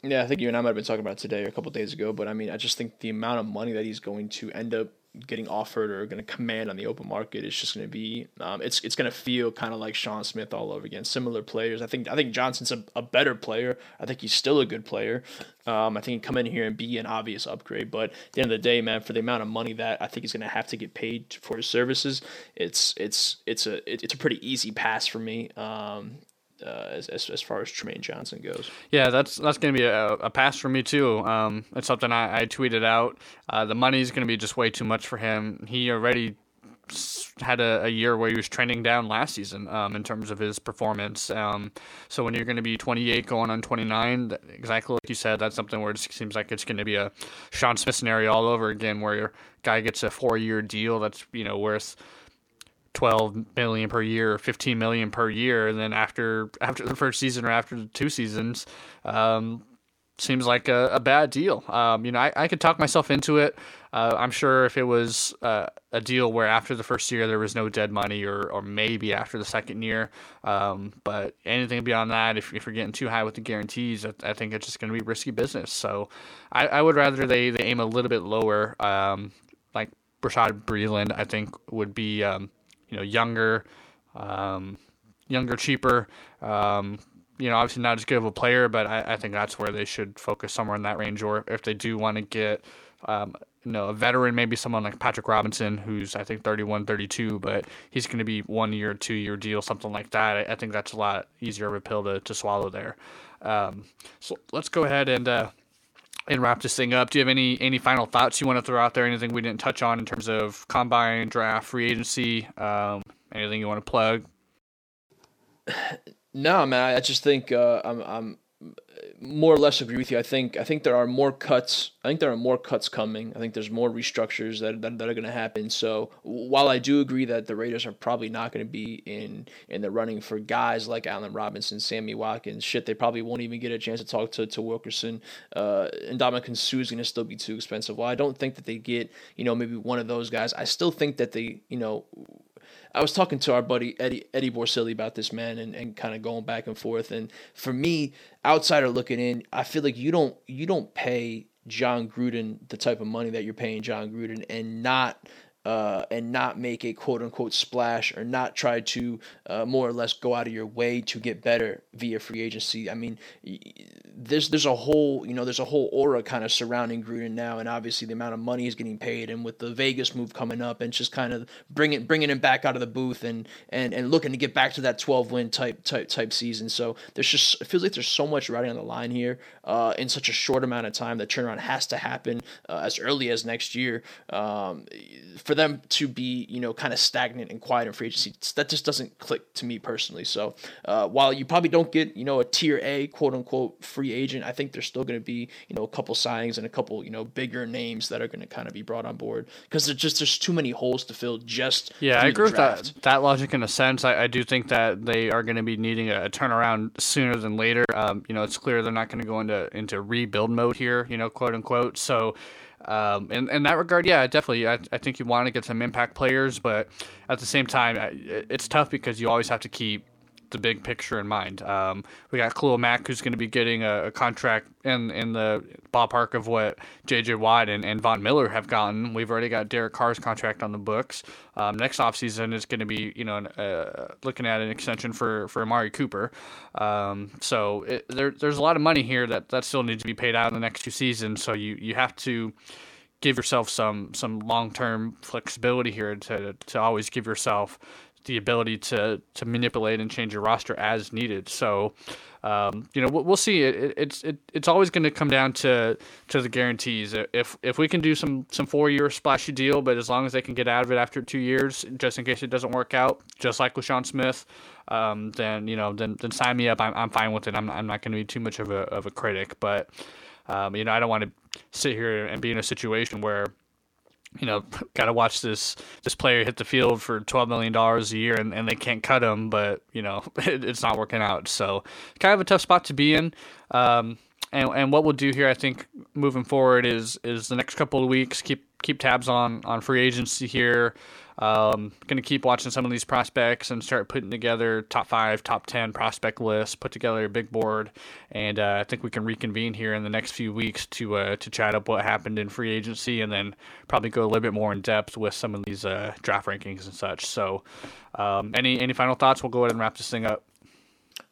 Yeah, I think you and I might have been talking about today or a couple days ago, but I mean, I just think the amount of money that he's going to end up getting offered or going to command on the open market is just going to be um, it's it's going to feel kind of like Sean Smith all over again. Similar players. I think I think Johnson's a, a better player. I think he's still a good player. Um, I think he can come in here and be an obvious upgrade. But at the end of the day, man, for the amount of money that I think he's going to have to get paid for his services, it's it's it's a it's a pretty easy pass for me. Um, uh, as, as, as far as Trumaine Johnson goes. Yeah, that's that's going to be a, a pass for me too. Um, it's something I, I tweeted out. Uh, the money's going to be just way too much for him. He already had a, a year where he was trending down last season um, in terms of his performance. Um, so when you're going to be 28 going on 29, exactly like you said, that's something where it seems like it's going to be a Sean Smith scenario all over again, where your guy gets a four year deal that's you know worth 12 million per year, or 15 million per year, and then after after the first season or after the two seasons, um, seems like a, a bad deal. Um, you know, I, I could talk myself into it. Uh, I'm sure if it was uh, a deal where after the first year there was no dead money, or, or maybe after the second year, um, but anything beyond that, if, if you're getting too high with the guarantees, I, I think it's just going to be risky business. So I, I would rather they, they aim a little bit lower. Um, like Bashaud Breeland, I think would be um, you know younger, um, younger, cheaper. Um, you know, obviously not as good of a player, but I, I, think that's where they should focus somewhere in that range. Or if they do want to get, um, you know, a veteran, maybe someone like Patrick Robinson, who's I think 31, 32, but he's going to be one year, two year deal, something like that. I, I, think that's a lot easier of a pill to, to swallow there. Um, so let's go ahead and uh, and wrap this thing up. Do you have any any final thoughts you want to throw out there? Anything we didn't touch on in terms of combine, draft, free agency? Um, anything you want to plug? No, man. I just think uh, I'm I'm more or less agree with you. I think I think there are more cuts. I think there are more cuts coming. I think there's more restructures that that, that are going to happen. So while I do agree that the Raiders are probably not going to be in in the running for guys like Allen Robinson, Sammy Watkins, shit, they probably won't even get a chance to talk to to Wilkerson. Uh, and Ndamukong Suh is going to still be too expensive. While I don't think that they get you know maybe one of those guys, I still think that they you know I was talking to our buddy Eddie Eddie Borsilli about this man and, and kind of going back and forth. And for me, outsider looking in, I feel like you don't you don't pay Jon Gruden the type of money that you're paying Jon Gruden and not uh, and not make a quote unquote splash or not try to uh, more or less go out of your way to get better via free agency. I mean, there's there's a whole you know there's a whole aura kind of surrounding Gruden now, and obviously the amount of money he's getting paid, and with the Vegas move coming up, and just kind of bringing bringing him back out of the booth and and and looking to get back to that 12 win type type type season. So there's just it feels like there's so much riding on the line here uh, in such a short amount of time. The turnaround has to happen uh, as early as next year. Um, for them to be, you know, kind of stagnant and quiet in free agency, that just doesn't click to me personally. So uh, while you probably don't get, you know, a tier A quote unquote free agent, I think there's still going to be, you know, a couple signings and a couple, you know, bigger names that are going to kind of be brought on board because there's just there's too many holes to fill. Just yeah, I agree with that that logic in a sense. I, I do think that they are going to be needing a, a turnaround sooner than later. Um, you know, it's clear they're not going to go into into rebuild mode here. You know, quote unquote. So um, in, that regard, yeah, definitely. I, I think you want to get some impact players, but at the same time, it's tough because you always have to keep the big picture in mind. Um, we got Khalil Mack, who's going to be getting a, a, contract in in the ballpark of what J.J. Watt and, and Von Miller have gotten. We've already got Derek Carr's contract on the books. Um, next offseason is going to be, you know, uh, looking at an extension for, for Amari Cooper. Um, so it, there, there's a lot of money here that, that still needs to be paid out in the next two seasons. So you, you have to give yourself some some long term flexibility here to to always give yourself the ability to to manipulate and change your roster as needed. So, um, you know, we'll, see. It, it, it's it, it's always going to come down to to the guarantees. If if we can do some some four year splashy deal, but as long as they can get out of it after two years, just in case it doesn't work out, just like with Sean Smith, um, then you know, then then sign me up. I'm I'm fine with it. I'm I'm not going to be too much of a of a critic, but um, you know, I don't want to sit here and be in a situation where you know, got to watch this this player hit the field for twelve million dollars a year, and, and they can't cut him, but you know, it, it's not working out. So, kind of a tough spot to be in. Um, and and what we'll do here, I think, moving forward is is the next couple of weeks keep keep tabs on on free agency here. Um, going to keep watching some of these prospects and start putting together top five, top 10 prospect lists, put together a big board. And uh, I think we can reconvene here in the next few weeks to uh, to chat up what happened in free agency and then probably go a little bit more in depth with some of these uh, draft rankings and such. So, um, any, any final thoughts? We'll go ahead and wrap this thing up.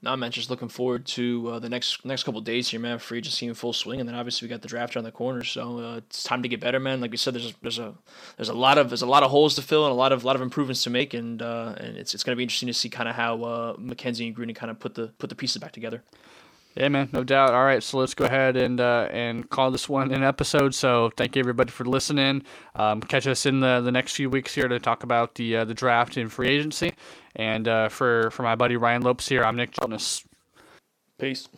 Nah, man, just looking forward to uh, the next next couple days here, man. Free agency in full swing, and then obviously we got the draft around the corner, so uh, it's time to get better, man. Like we said, there's there's a there's a lot of there's a lot of holes to fill and a lot of lot of improvements to make, and uh, and it's it's gonna be interesting to see kind of how uh, McKenzie and Gruden kind of put the put the pieces back together. Yeah, man, no doubt. All right, so let's go ahead and uh, and call this one an episode. So thank you everybody for listening. Um, catch us in the, the next few weeks here to talk about the uh, the draft and free agency. And uh, for for my buddy Ryan Lopes here, I'm Nick Jonas. Peace.